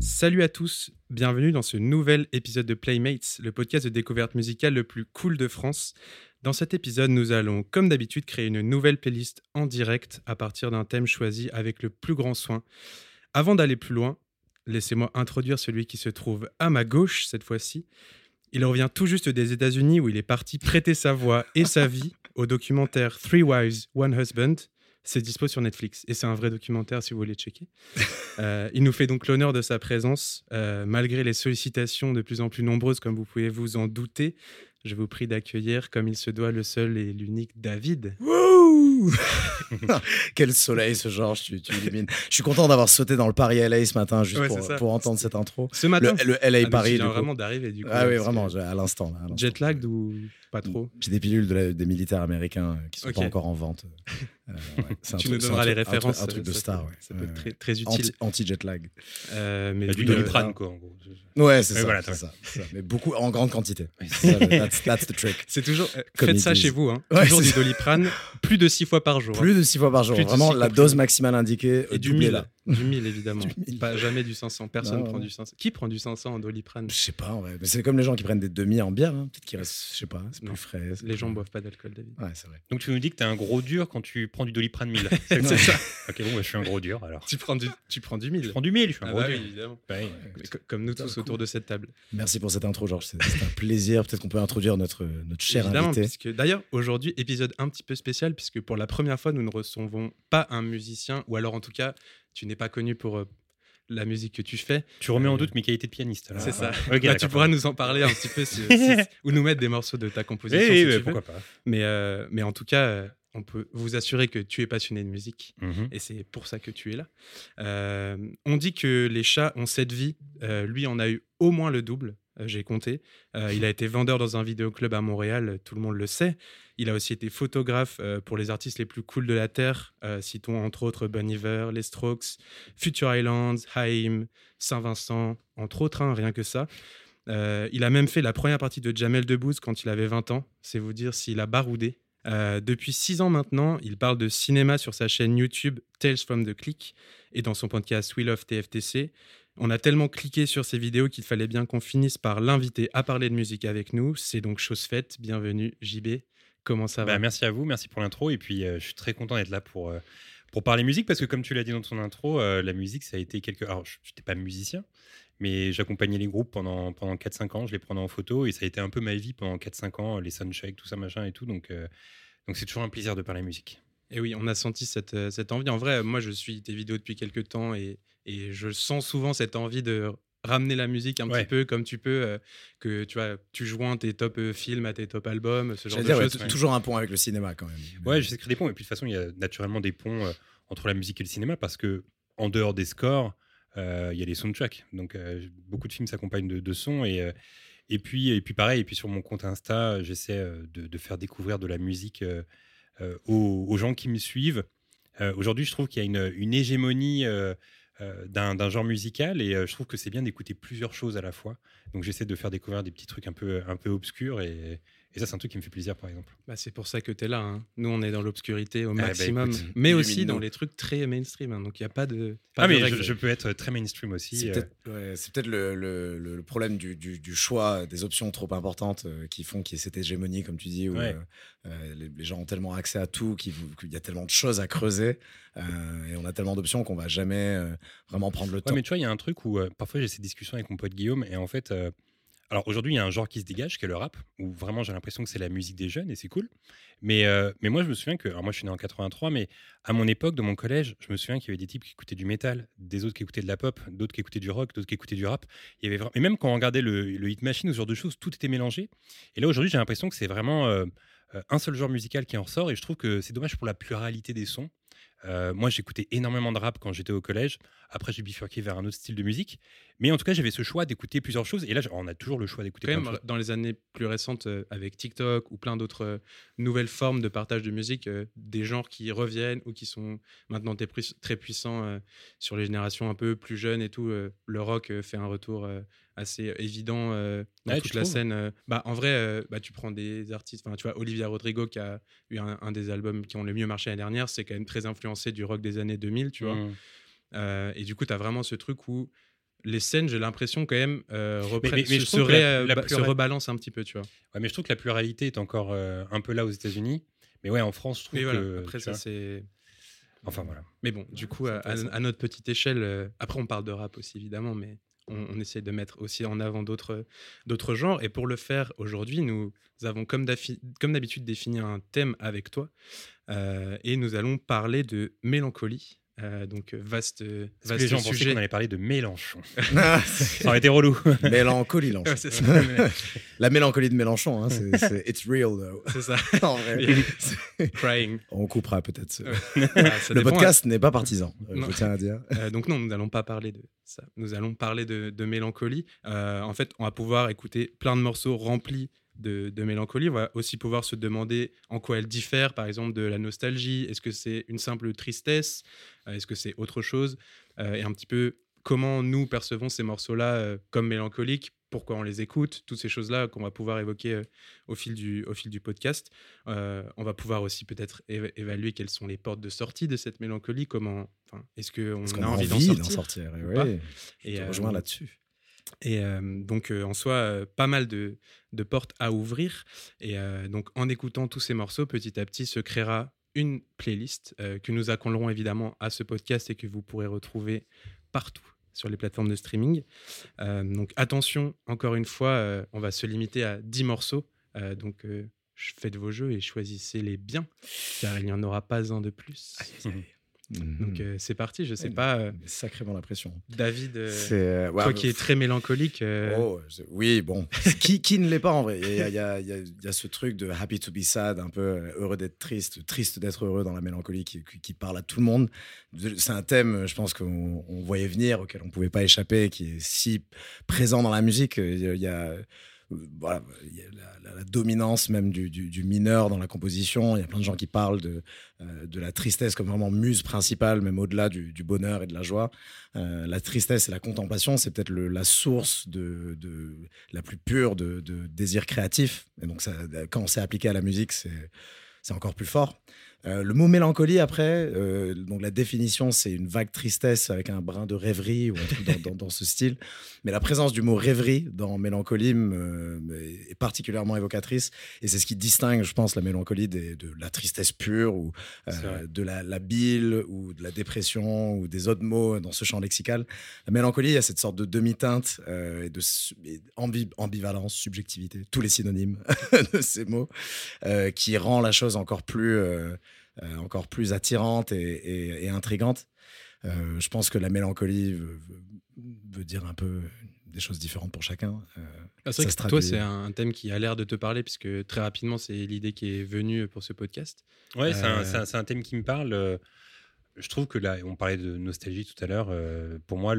Salut à tous, bienvenue dans ce nouvel épisode de Playmates, le podcast de découverte musicale le plus cool de France. Dans cet épisode, nous allons, comme d'habitude, créer une nouvelle playlist en direct à partir d'un thème choisi avec le plus grand soin. Avant d'aller plus loin, laissez-moi introduire celui qui se trouve à ma gauche cette fois-ci. Il revient tout juste des États-Unis où il est parti prêter sa voix et sa vie au documentaire Three Wives, One Husband. C'est dispo sur Netflix et c'est un vrai documentaire si vous voulez checker. Euh, il nous fait donc l'honneur de sa présence, euh, malgré les sollicitations de plus en plus nombreuses, comme vous pouvez vous en douter. Je vous prie d'accueillir, comme il se doit, le seul et l'unique David. Quel soleil ce Georges, tu, tu Je suis content d'avoir sauté dans le Paris LA ce matin juste pour, entendre cette intro. Ce matin Le, LA ah, Paris. vraiment d'arriver du coup. Ah oui, vraiment, à l'instant. Jet lag ou pas trop J'ai des pilules des militaires américains qui sont pas encore en vente. Euh, tu nous donneras les références. Un, truc, de star, ouais. Ça peut être très, très utile. Anti-jet lag. Euh, mais du doliprane, quoi, en gros. Ouais, c'est ça, ça, Mais beaucoup, en grande quantité. that's, the trick. C'est toujours. Euh, faites ça chez vous. Hein. toujours du doliprane, plus de 6 fois par jour. Plus de 6 fois par jour. Vraiment, la dose maximale indiquée. Et du 1000. Du 1000, évidemment. Pas jamais du 500. Personne ne prend du 500. Qui prend du 500 en doliprane? Je sais pas, ouais. C'est comme les gens qui prennent des demi en bière. Hein. Peut-être qu'il reste, je sais pas, c'est plus frais. Les gens boivent pas d'alcool, David. Ouais, c'est vrai. Donc tu nous dis que t'es un gros dur quand tu prends du doliprane 1000. c'est ça. Ok, bon, bah, je suis un gros dur alors. Tu prends du, tu prends du 1000. Je prends du 1000, je suis un ah gros bah dur. évidemment. Comme nous tous autour de cette table. Merci pour cette intro, Georges. C'est un plaisir. Peut-être qu'on peut introduire notre, notre cher évidemment, invité. D'ailleurs, aujourd'hui, épisode un petit peu spécial, puisque pour la première fois, nous ne recevons pas un musicien, ou alors en tout cas, tu n'es pas connu pour euh, la musique que tu fais. Tu remets en euh, doute mes qualités de pianiste. C'est ça. Tu pourras nous en parler un petit peu ou nous mettre des morceaux de ta composition. Si pourquoi pas. Mais, euh, mais en tout cas, on peut vous assurer que tu es passionné de musique mhm. et c'est pour ça que tu es là. Euh, on dit que les chats ont cette vie. Lui en a eu au moins le double. Euh, j'ai compté. il a été vendeur dans un vidéoclub à Montréal, tout le monde le sait. Il a aussi été photographe pour les artistes les plus cools de la Terre. citons entre autres Bon Iver, Les Strokes, Future Islands, Haïm, Saint-Vincent, entre autres, hein, rien que ça. il a même fait la première partie de Jamel Debbouze quand il avait 20 ans. C'est vous dire s'il a baroudé. Euh, depuis six ans maintenant, il parle de cinéma sur sa chaîne YouTube Tales from the Click et dans son podcast Wheel of TFTC. On a tellement cliqué sur ces vidéos qu'il fallait bien qu'on finisse par l'inviter à parler de musique avec nous. C'est donc chose faite. Bienvenue, JB. Comment ça va? bah, Merci à vous, merci pour l'intro. Et puis, euh, je suis très content d'être là pour, euh, pour parler musique parce que, comme tu l'as dit dans ton intro, la musique, ça a été quelque. Alors, je n'étais pas musicien, mais j'accompagnais les groupes pendant, pendant 4-5 ans, je les prenais en photo et ça a été un peu ma vie pendant 4-5 ans, les soundchecks, tout ça, machin et tout. Donc, euh, donc c'est toujours un plaisir de parler musique. Et oui, on a senti cette, euh, cette envie. En vrai, moi, je suis tes vidéos depuis quelques temps et, et je sens souvent cette envie de ramener la musique un petit peu comme tu peux, euh, que tu vois, tu joins tes top films à tes top albums, ce genre de choses. Toujours un pont avec le cinéma quand même. Ouais, j'essaie de créer des ponts. Et puis de toute façon, il y a naturellement des ponts entre la musique et le cinéma parce que en dehors des scores, euh, il y a les soundtracks. Donc, euh, beaucoup de films s'accompagnent de, de sons. Et, euh, et, puis, et puis, pareil, et puis sur mon compte Insta, j'essaie de, faire découvrir de la musique aux, gens qui me suivent. Aujourd'hui, je trouve qu'il y a une, une hégémonie d'un genre musical et je trouve que c'est bien d'écouter plusieurs choses à la fois. Donc j'essaie de faire découvrir des petits trucs un peu, un peu obscurs et, et ça, c'est un truc qui me fait plaisir, par exemple. Bah, c'est pour ça que tu es là. Hein. Nous, on est dans l'obscurité au eh bah, maximum, mais aussi dans les trucs très mainstream. Hein. Donc, il n'y a pas de. ah, mais je, peux être très mainstream aussi. C'est euh. peut-être le, le, le, problème du, du, choix des options trop importantes euh, qui font qu'il y ait cette hégémonie, comme tu dis, où euh, les, gens ont tellement accès à tout qu'il y a tellement de choses à creuser et on a tellement d'options qu'on va jamais vraiment prendre le temps. mais tu vois, il y a un truc où parfois j'ai ces discussions avec mon pote Guillaume et en fait alors aujourd'hui, il y a un genre qui se dégage, qui est le rap, où vraiment j'ai l'impression que c'est la musique des jeunes et c'est cool. Mais, euh, mais moi, je me souviens que, alors moi je suis né en 83, mais à mon époque, de mon collège, je me souviens qu'il y avait des types qui écoutaient du métal, des autres qui écoutaient de la pop, d'autres qui écoutaient du rock, d'autres qui écoutaient du rap. Il y avait Et même quand on regardait le, Hit Machine ou ce genre de choses, tout était mélangé. Et là aujourd'hui, j'ai l'impression que c'est vraiment euh, euh, un seul genre musical qui en ressort et je trouve que c'est dommage pour la pluralité des sons. Moi, j'écoutais énormément de rap quand j'étais au collège. Après, j'ai bifurqué vers un autre style de musique. Mais en tout cas, j'avais ce choix d'écouter plusieurs choses. Et là, on a toujours le choix d'écouter. Quand même, dans les années plus récentes, euh, avec TikTok ou plein d'autres euh, nouvelles formes de partage de musique, des genres qui reviennent ou qui sont maintenant très puissants sur les générations un peu plus jeunes et tout. le rock fait un retour assez évident dans toute la scène. bah, en vrai, bah, tu prends des artistes, tu vois, Olivia Rodrigo qui a eu un, des albums qui ont le mieux marché l'année dernière, c'est quand même très influencé du rock des années 2000, tu vois. Mmh. Et du coup, tu as vraiment ce truc où les scènes, j'ai l'impression quand même, reprennent, se, rebalancent un petit peu, tu vois. Ouais, mais je trouve que la pluralité est encore un peu là aux États-Unis. Mais ouais, en France, je trouve que. Après, ça, c'est. Enfin, voilà. Mais bon, du coup, à, notre petite échelle, après, on parle de rap aussi, évidemment, mais on, essaie de mettre aussi en avant d'autres genres. Et pour le faire aujourd'hui, nous avons comme d'habitude défini un thème avec toi. et nous allons parler de mélancolie. Euh, donc euh, vaste, vaste les gens sujet. qu'on allait parler de Mélenchon. ça aurait été relou. Mélancolie, La mélancolie de Mélenchon, hein, c'est it's real though. C'est ça. Crying. On coupera peut-être. le podcast n'est pas partisan, euh, je tiens à dire. donc non, nous n'allons pas parler de ça. Nous allons parler de, de mélancolie. en fait, on va pouvoir écouter plein de morceaux remplis de, mélancolie. On va aussi pouvoir se demander en quoi elle diffère, par exemple, de la nostalgie. Est-ce que c'est une simple tristesse? Euh, Est-ce que c'est autre chose? Euh, Et un petit peu comment nous percevons ces morceaux-là euh, comme mélancoliques pourquoi on les écoute, toutes ces choses-là qu'on va pouvoir évoquer au, fil du, au fil du podcast. on va pouvoir aussi peut-être évaluer quelles sont les portes de sortie de cette mélancolie, comment, est-ce qu'on a, envie d'en sortir, sortir? Et, je rejoins là-dessus. Et donc, en soi, pas mal de, portes à ouvrir. Et donc, en écoutant tous ces morceaux, petit à petit se créera une playlist que nous accolerons évidemment à ce podcast et que vous pourrez retrouver partout sur les plateformes de streaming. donc, attention, encore une fois, on va se limiter à 10 morceaux. donc, faites vos jeux et choisissez-les bien, car il n'y en aura pas un de plus. Donc mhm. euh, c'est parti, je sais pas. Euh, sacrément l'impression. David, euh, toi qui es très mélancolique. Oh, oui, bon. qui, qui ne l'est pas en vrai? Il y, y, a, y, a, ce truc de happy to be sad, un peu heureux d'être triste, triste d'être heureux dans la mélancolie qui, qui, parle à tout le monde. C'est un thème, je pense qu'on voyait venir, auquel on ne pouvait pas échapper, qui est si présent dans la musique. Il y a voilà, la, dominance même du, du, mineur dans la composition. Il y a plein de gens qui parlent de, euh, de la tristesse comme vraiment muse principale, même au-delà du, du, bonheur et de la joie. Euh, la tristesse et la contemplation, c'est peut-être la source de, de, la plus pure de, de désir créatif. Et donc, ça, quand c'est appliqué à la musique, c'est encore plus fort. Euh, le mot mélancolie, après, euh, donc la définition, c'est une vague tristesse avec un brin de rêverie ou un truc dans, dans, ce style. Mais la présence du mot rêverie dans mélancolie est particulièrement évocatrice. Et c'est ce qui distingue, je pense, la mélancolie de la tristesse pure ou euh, de la, la, bile ou de la dépression ou des autres mots dans ce champ lexical. La mélancolie, il y a cette sorte de demi-teinte et de ambivalence, subjectivité, tous les synonymes de ces mots, qui rend la chose encore plus encore plus attirante et, intrigante. Euh, je pense que la mélancolie veut, dire un peu des choses différentes pour chacun. Euh, ah, c'est vrai que toi, c'est un thème qui a l'air de te parler, puisque très rapidement, c'est l'idée qui est venue pour ce podcast. Ouais, c'est un, un, thème qui me parle. Je trouve que là, on parlait de nostalgie tout à l'heure. pour moi,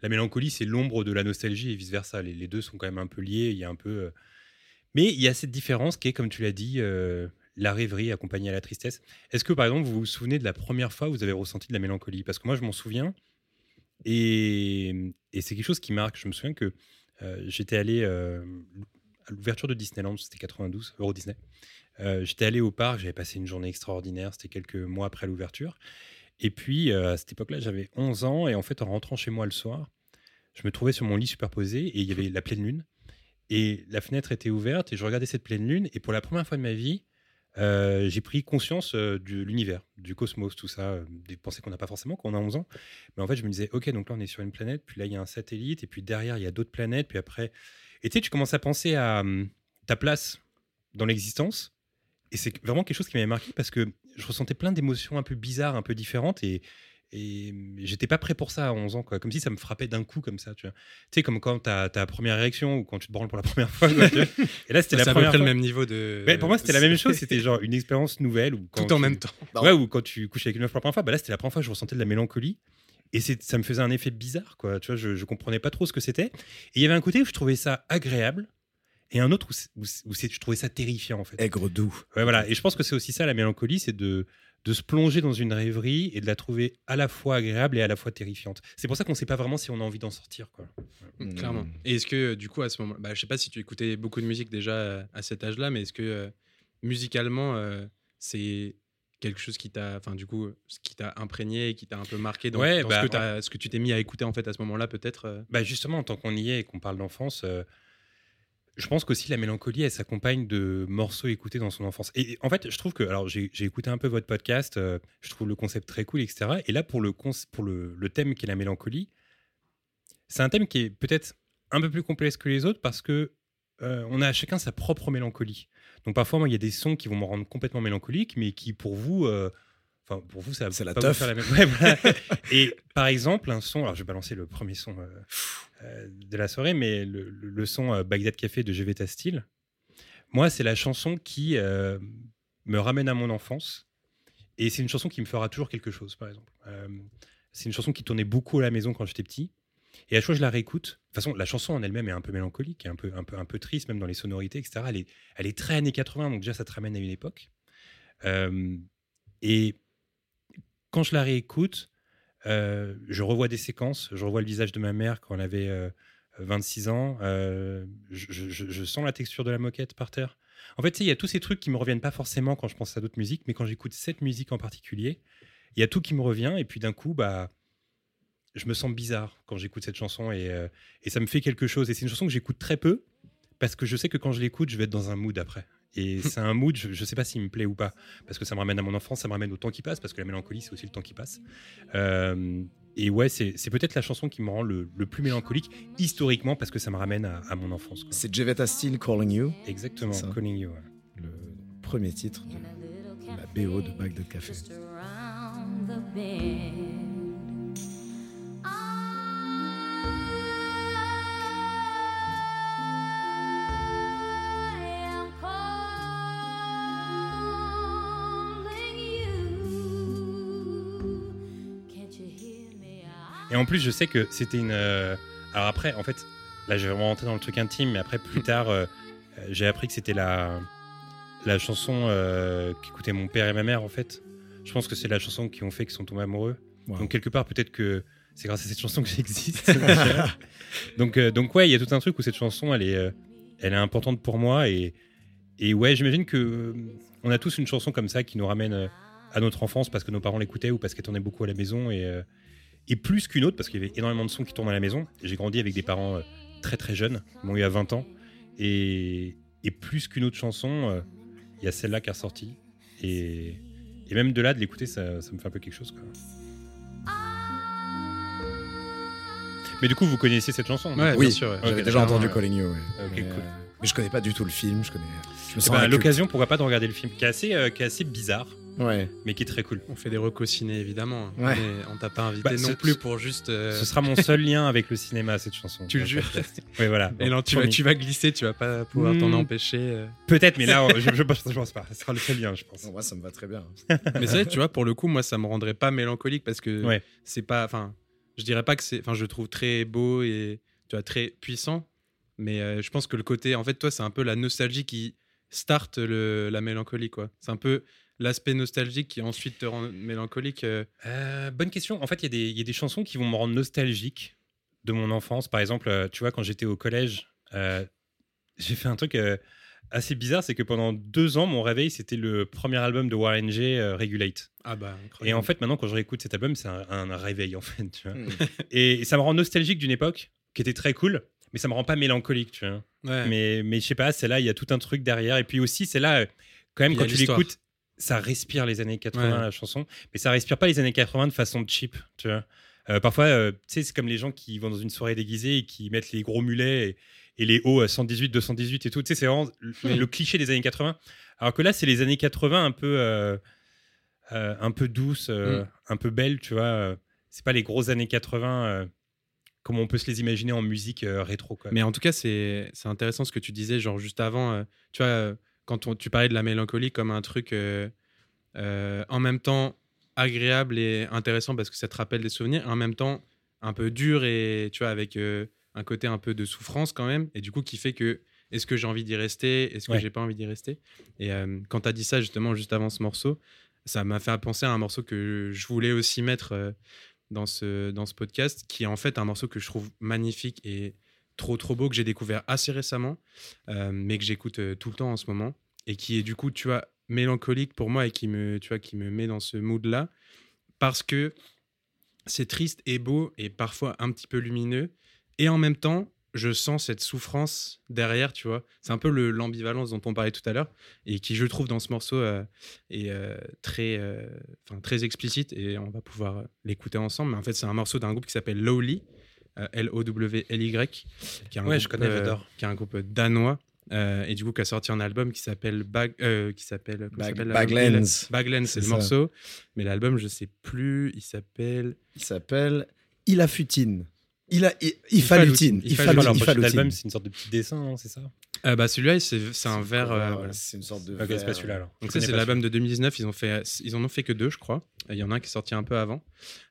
la mélancolie, c'est l'ombre de la nostalgie et vice-versa. Les, les, deux sont quand même un peu liés. Il y a un peu. Mais il y a cette différence qui est, comme tu l'as dit, la rêverie accompagnée à la tristesse. Est-ce que, par exemple, vous vous souvenez de la première fois où vous avez ressenti de la mélancolie? Parce que moi, je m'en souviens. Et, c'est quelque chose qui marque. Je me souviens que euh, j'étais allé euh, à l'ouverture de Disneyland, c'était 92, Euro Disney. Euh, j'étais allé au parc, j'avais passé une journée extraordinaire, c'était quelques mois après l'ouverture. Et puis, à cette époque-là, j'avais 11 ans. Et en fait, en rentrant chez moi le soir, je me trouvais sur mon lit superposé et il y avait la pleine lune. Et la fenêtre était ouverte et je regardais cette pleine lune. Et pour la première fois de ma vie, euh, j'ai pris conscience euh, de l'univers, du cosmos, tout ça, euh, des pensées qu'on n'a pas forcément quand on a 11 ans. Mais en fait, je me disais, ok, donc là, on est sur une planète, puis là, il y a un satellite, et puis derrière, il y a d'autres planètes, puis après. Et tu sais, tu commences à penser à hum, ta place dans l'existence. Et c'est vraiment quelque chose qui m'avait marqué parce que je ressentais plein d'émotions un peu bizarres, un peu différentes. Et, et j'étais pas prêt pour ça à 11 ans, quoi. Comme si ça me frappait d'un coup comme ça, tu vois. Tu sais, comme quand t'as ta première réaction ou quand tu te branles pour la première fois. et là, c'était la première fois. le même niveau de. pour moi, c'était la même chose. C'était genre une expérience nouvelle. Ou quand Tout en même temps. Ouais, ou quand tu couches avec une meuf pour la première fois. Bah là, c'était la première fois que je ressentais de la mélancolie. Et ça me faisait un effet bizarre, quoi. Tu vois, je, je comprenais pas trop ce que c'était. Et il y avait un côté où je trouvais ça agréable et un autre où, où, où, je trouvais ça terrifiant en fait. Aigre doux. Ouais, voilà. Et je pense que c'est aussi ça la mélancolie, c'est de de se plonger dans une rêverie et de la trouver à la fois agréable et à la fois terrifiante. C'est pour ça qu'on ne sait pas vraiment si on a envie d'en sortir. Quoi. Mmh, clairement. Et est-ce que, du coup, à ce moment bah, je sais pas si tu écoutais beaucoup de musique déjà euh, à cet âge-là, mais est-ce que euh, musicalement, euh, c'est quelque chose qui t'a, enfin, du coup, ce qui t'a imprégné et qui t'a un peu marqué dans, ce, bah, que ce, que tu t'es mis à écouter en fait à ce moment-là, peut-être bah Justement, tant qu'on y est et qu'on parle d'enfance, je pense qu'aussi la mélancolie, elle s'accompagne de morceaux écoutés dans son enfance. Et en fait, je trouve que, alors j'ai écouté un peu votre podcast, euh, je trouve le concept très cool, etc. Et là, pour le, pour le, le thème qui est la mélancolie, c'est un thème qui est peut-être un peu plus complexe que les autres parce que euh, on a chacun sa propre mélancolie. Donc parfois, moi, il y a des sons qui vont me rendre complètement mélancolique, mais qui pour vous, euh, Enfin, pour vous, ça va la pas faire la même. Et par exemple, un son, alors je vais balancer le premier son euh, euh, de la soirée, mais le, son euh, Bagdad Café de Jeveta Steel, moi, c'est la chanson qui me ramène à mon enfance. Et c'est une chanson qui me fera toujours quelque chose, par exemple. c'est une chanson qui tournait beaucoup à la maison quand j'étais petit. Et à chaque fois, je la réécoute. De toute façon, la chanson en elle-même est un peu mélancolique, un peu, un peu, un peu triste, même dans les sonorités, etc. Elle est, elle est très années 80, donc déjà, ça te ramène à une époque. et quand je la réécoute, euh, je revois des séquences, je revois le visage de ma mère quand elle avait 26 euh, ans, euh, je, sens la texture de la moquette par terre. En fait, il y a tous ces trucs qui me reviennent pas forcément quand je pense à d'autres musiques, mais quand j'écoute cette musique en particulier, il y a tout qui me revient, et puis d'un coup, bah, je me sens bizarre quand j'écoute cette chanson, et, et ça me fait quelque chose. Et c'est une chanson que j'écoute très peu, parce que je sais que quand je l'écoute, je vais être dans un mood après. Et c'est un mood, je, ne sais pas s'il me plaît ou pas, parce que ça me ramène à mon enfance, ça me ramène au temps qui passe, parce que la mélancolie, c'est aussi le temps qui passe. Euh, et ouais, c'est peut-être la chanson qui me rend le, plus mélancolique, historiquement, parce que ça me ramène à, mon enfance. C'est Jevetta Steele Calling You Exactement, Calling You. Le premier titre de la BO de Bagdad Café. Et en plus, je sais que c'était une. Euh, alors après, en fait, là, je vais vraiment rentrer dans le truc intime, mais après, plus tard, euh, euh, j'ai appris que c'était la, la chanson qu'écoutaient mon père et ma mère, en fait. Je pense que c'est la chanson qui ont fait qu'ils sont tombés amoureux. Donc, quelque part, peut-être que c'est grâce à cette chanson que j'existe. donc, donc, ouais, il y a tout un truc où cette chanson, elle est, elle est importante pour moi. Et, et ouais, j'imagine que on a tous une chanson comme ça qui nous ramène à notre enfance parce que nos parents l'écoutaient ou parce qu'elle tournait beaucoup à la maison. Et et plus qu'une autre, parce qu'il y avait énormément de sons qui tournent à la maison. J'ai grandi avec des parents euh, très très jeunes, qui m'ont eu à 20 ans. Et, et plus qu'une autre chanson, euh, il y a celle-là qui est ressortie. Et, et même de là, de l'écouter, ça, ça, me fait un peu quelque chose. Quoi. Mais du coup, vous connaissiez cette chanson Oui, bien sûr. J'avais déjà entendu Calling You. mais, cool. mais, je connais pas du tout le film. Je connais. Je me eh ben, l'occasion, pourquoi pas de regarder le film, qui est assez, euh, qui est assez bizarre ouais. mais qui est très cool. On fait des recos ciné évidemment, ouais. mais on t'a pas invité bah, non plus pour juste. Euh, ce sera mon seul lien avec le cinéma cette chanson. Tu le jures Oui voilà. Et non, tu vas, tu vas glisser, tu vas pas pouvoir t'en hmm. empêcher. Euh. Peut-être, mais là, je, je, pense pas. Ce sera le seul lien, je pense. moi, ça me va très bien. mais c'est vrai, tu vois, pour le coup, moi, ça me rendrait pas mélancolique parce que c'est pas, enfin, je dirais pas que c'est, enfin, je le trouve très beau et tu vois très puissant, mais euh, je pense que le côté, en fait, toi, c'est un peu la nostalgie qui starte le, la mélancolie, quoi. C'est un peu l'aspect nostalgique qui ensuite te rend mélancolique euh euh, Bonne question. En fait, il y, y, a des chansons qui vont me rendre nostalgique de mon enfance. Par exemple, euh, tu vois, quand j'étais au collège, j'ai fait un truc assez bizarre, c'est que pendant deux ans, mon réveil, c'était le premier album de Warren G, Regulate. Ah bah, et en fait, maintenant, quand je réécoute cet album, c'est un, réveil, en fait. Tu vois. Hmm. et, ça me rend nostalgique d'une époque qui était très cool, mais ça me rend pas mélancolique, tu vois. Mais, mais je sais pas, c'est là, il y a tout un truc derrière. Et puis aussi, c'est là, quand même, quand tu l'écoutes, ça respire les années 80, la chanson, mais ça respire pas les années 80 de façon cheap, tu vois. Euh, parfois, euh, tu sais, c'est comme les gens qui vont dans une soirée déguisée et qui mettent les gros mulets et, les hauts à 118, 218 et tout. Tu sais, c'est vraiment le, cliché des années 80. Alors que là, c'est les années 80 un peu, euh, un peu douces, mm. un peu belles, tu vois. C'est pas les grosses années 80 comme on peut se les imaginer en musique rétro. Quoi. Mais en tout cas, c'est intéressant ce que tu disais, genre juste avant, tu vois quand tu parlais de la mélancolie comme un truc euh, euh, en même temps agréable et intéressant parce que ça te rappelle des souvenirs, en même temps un peu dur et tu vois avec euh, un côté un peu de souffrance quand même et du coup qui fait que est-ce que j'ai envie d'y rester, est-ce que j'ai pas envie d'y rester? Et quand tu as dit ça justement juste avant ce morceau, ça m'a fait penser à un morceau que je voulais aussi mettre dans ce, dans ce podcast, qui est en fait un morceau que je trouve magnifique et trop trop beau, que j'ai découvert assez récemment, mais que j'écoute tout le temps en ce moment, et qui est du coup, tu vois, mélancolique pour moi et qui me, tu vois, qui me met dans ce mood-là, parce que c'est triste et beau et parfois un petit peu lumineux, et en même temps, je sens cette souffrance derrière, tu vois. C'est un peu l'ambivalence dont on parlait tout à l'heure et qui, je trouve, dans ce morceau euh, est euh, très, euh, très explicite et on va pouvoir l'écouter ensemble. Mais en fait, c'est un morceau d'un groupe qui s'appelle Lowly, L-O-W-L-Y, qui, ouais, je connais, qui est un groupe danois euh, et du coup, qui a sorti un album qui s'appelle Bag, euh, qui s'appelle Baglands. Baglands, c'est le morceau. Mais l'album, je sais plus. Il s'appelle. Il s'appelle Ilafutine. Il a Ifalutine. L'album, c'est une sorte de petit dessin, c'est ça? Euh, bah, celui-là, c'est un verre. C'est une sorte de. Okay, c'est pas celui-là alors. Donc, c'est l'album de 2019. Ils, ont fait, ils en ont fait que deux, je crois. Il y en a un qui est sorti un peu avant.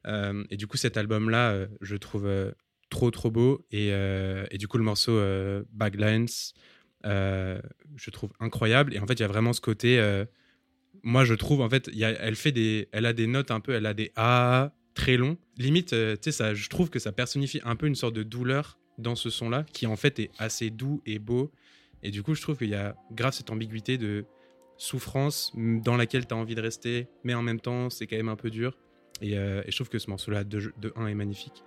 et du coup, cet album-là, je trouve trop, trop beau. Et, et, du coup, le morceau Baglands, euh, je trouve incroyable. Et en fait, il y a vraiment ce côté. Euh, moi, je trouve, en fait, elle, fait des, elle a des notes un peu, elle a des A très longs. Limite, euh, tu sais, je trouve que ça personnifie un peu une sorte de douleur dans ce son-là, qui en fait est assez doux et beau. Et du coup, je trouve qu'il y a grave cette ambiguïté de souffrance dans laquelle tu as envie de rester, mais en même temps, c'est quand même un peu dur. Et, je trouve que ce morceau-là de, de 1 est magnifique.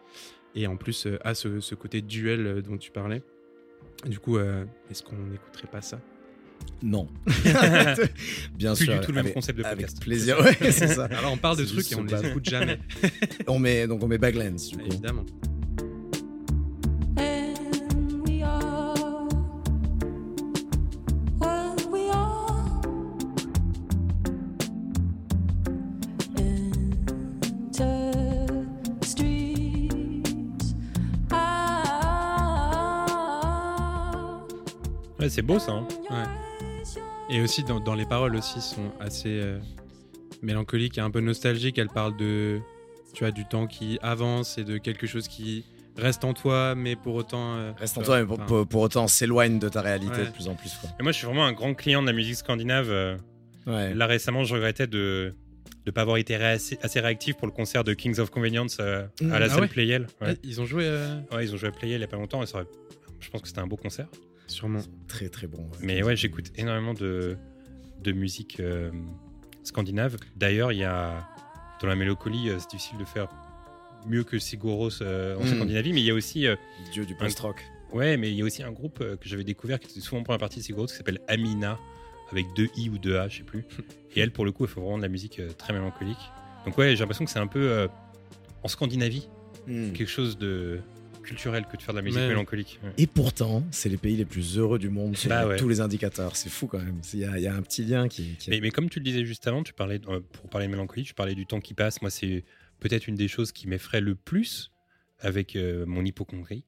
Et en plus, a ce, ce, côté duel dont tu parlais. Du coup, euh, est-ce qu'on n'écouterait pas ça? Non. Bien sûr. Plus du tout le même concept de podcast. Avec plaisir, ouais, c'est ça. Alors on parle de trucs et on ne les écoute jamais. on met, donc on met Baglands, du coup. Évidemment. C'est beau ça. Hein. Et aussi dans, les paroles aussi sont assez euh, mélancoliques et un peu nostalgiques. Elle parle de tu as du temps qui avance et de quelque chose qui reste en toi, mais pour autant. Euh, reste en toi, mais pour, autant s'éloigne de ta réalité de plus en plus. Et moi, je suis vraiment un grand client de la musique scandinave. Euh, là, récemment, je regrettais de ne pas avoir été assez, réactif pour le concert de Kings of Convenience à la ah salle Playel. Ils ont joué. Ouais, ils ont joué à Playel il y a pas longtemps et je pense que c'était un beau concert. Sûrement. Très très bon. Mais ouais, j'écoute énormément de, de musique euh, scandinave. D'ailleurs, il y a dans la mélancolie, euh, c'est difficile de faire mieux que Siguros euh, en hmm. Scandinavie, mais il y a aussi. Dieu du post-rock. Ouais, mais il y a aussi un groupe que j'avais découvert qui était souvent pour la partie de Siguros qui s'appelle Amina, avec deux I ou deux A, je sais plus. Et elle, pour le coup, elle fait vraiment de la musique très mélancolique. Donc ouais, j'ai l'impression que c'est un peu en Scandinavie, hmm. quelque chose de culturel que de faire de la musique mélancolique. Et pourtant, c'est les pays les plus heureux du monde sur bah tous les indicateurs. C'est fou quand même. Il y, a un petit lien qui. Mais, comme tu le disais juste avant, tu parlais euh, pour parler de mélancolie, tu parlais du temps qui passe. Moi, c'est peut-être une des choses qui m'effraie le plus avec euh, mon hypochondrie.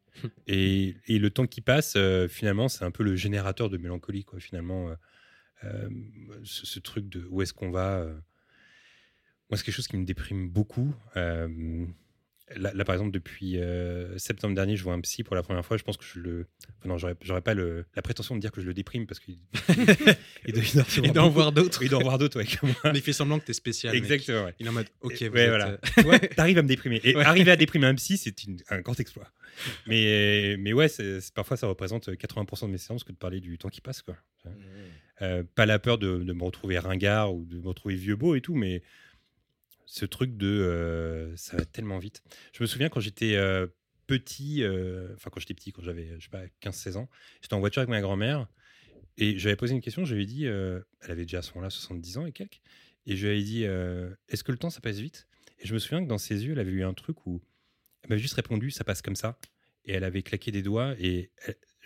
et, et, le temps qui passe, euh, finalement, c'est un peu le générateur de mélancolie, quoi. Finalement, ce, ce, truc de où est-ce qu'on va. moi, c'est quelque chose qui me déprime beaucoup. Là, par exemple, depuis euh, septembre dernier, je vois un psy pour la première fois. Je pense que je le. Enfin, non, j'aurais pas le... la prétention de dire que je le déprime parce qu'il il doit, en voir d'autres. Il doit en voir d'autres, ouais, Mais il fait semblant que tu es spécial. Exactement, ouais. Il est en mode, ok, ouais, voilà. Euh, T'arrives à me déprimer. Et arriver à déprimer un psy, c'est un grand exploit. Mais, mais ouais, parfois, ça représente 80% de mes séances que de parler du temps qui passe, quoi. Mmh. Euh, pas la peur de, de, me retrouver ringard ou de me retrouver vieux beau et tout, mais ce truc de ça va tellement vite. Je me souviens quand j'étais petit, enfin quand j'étais petit, quand j'avais, je sais pas, 15-16 ans, j'étais en voiture avec ma grand-mère et j'avais posé une question, je lui ai dit, elle avait déjà à ce moment-là 70 ans et quelques, et je lui ai dit, est-ce que le temps ça passe vite? Et je me souviens que dans ses yeux, elle avait eu un truc où elle m'avait juste répondu, ça passe comme ça, et elle avait claqué des doigts et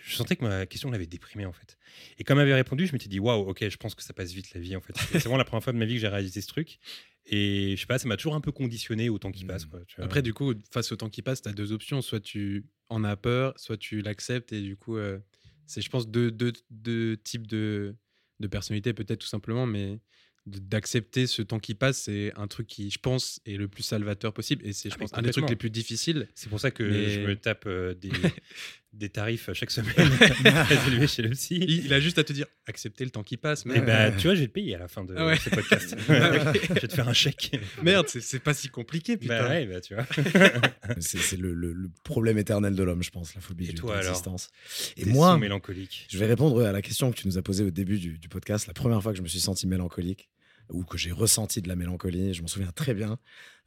je sentais que ma question l'avait déprimée en fait. Et comme elle avait répondu, je m'étais dit waouh, ok, je pense que ça passe vite la vie en fait. C'est vraiment la première fois de ma vie que j'ai réalisé ce truc. Et je sais pas, ça m'a toujours un peu conditionné au temps qui passe. Quoi, Après, du coup, face au temps qui passe, tu as deux options. Soit tu en as peur, soit tu l'acceptes. Et du coup, euh, c'est, je pense, deux, deux, deux types de, de personnalités, peut-être tout simplement. Mais d'accepter ce temps qui passe, c'est un truc qui, je pense, est le plus salvateur possible. Et c'est, je ah, pense, un des trucs les plus difficiles. C'est pour ça que je me tape euh, des, des tarifs chaque semaine élevé chez le psy. Il, a juste à te dire accepter le temps qui passe. Mais bah, tu vois, je vais te payer à la fin de ah ce podcast. Ah je vais te faire un chèque. Merde, c'est pas si compliqué, putain. Bah ouais, bah, tu vois. c'est le, le, problème éternel de l'homme, je pense, la phobie Et de toi, l'existence. Et moi, mélancolique. Je vais répondre à la question que tu nous as posée au début du, du podcast. La première fois que je me suis senti mélancolique, ou que j'ai ressenti de la mélancolie. Je m'en souviens très bien.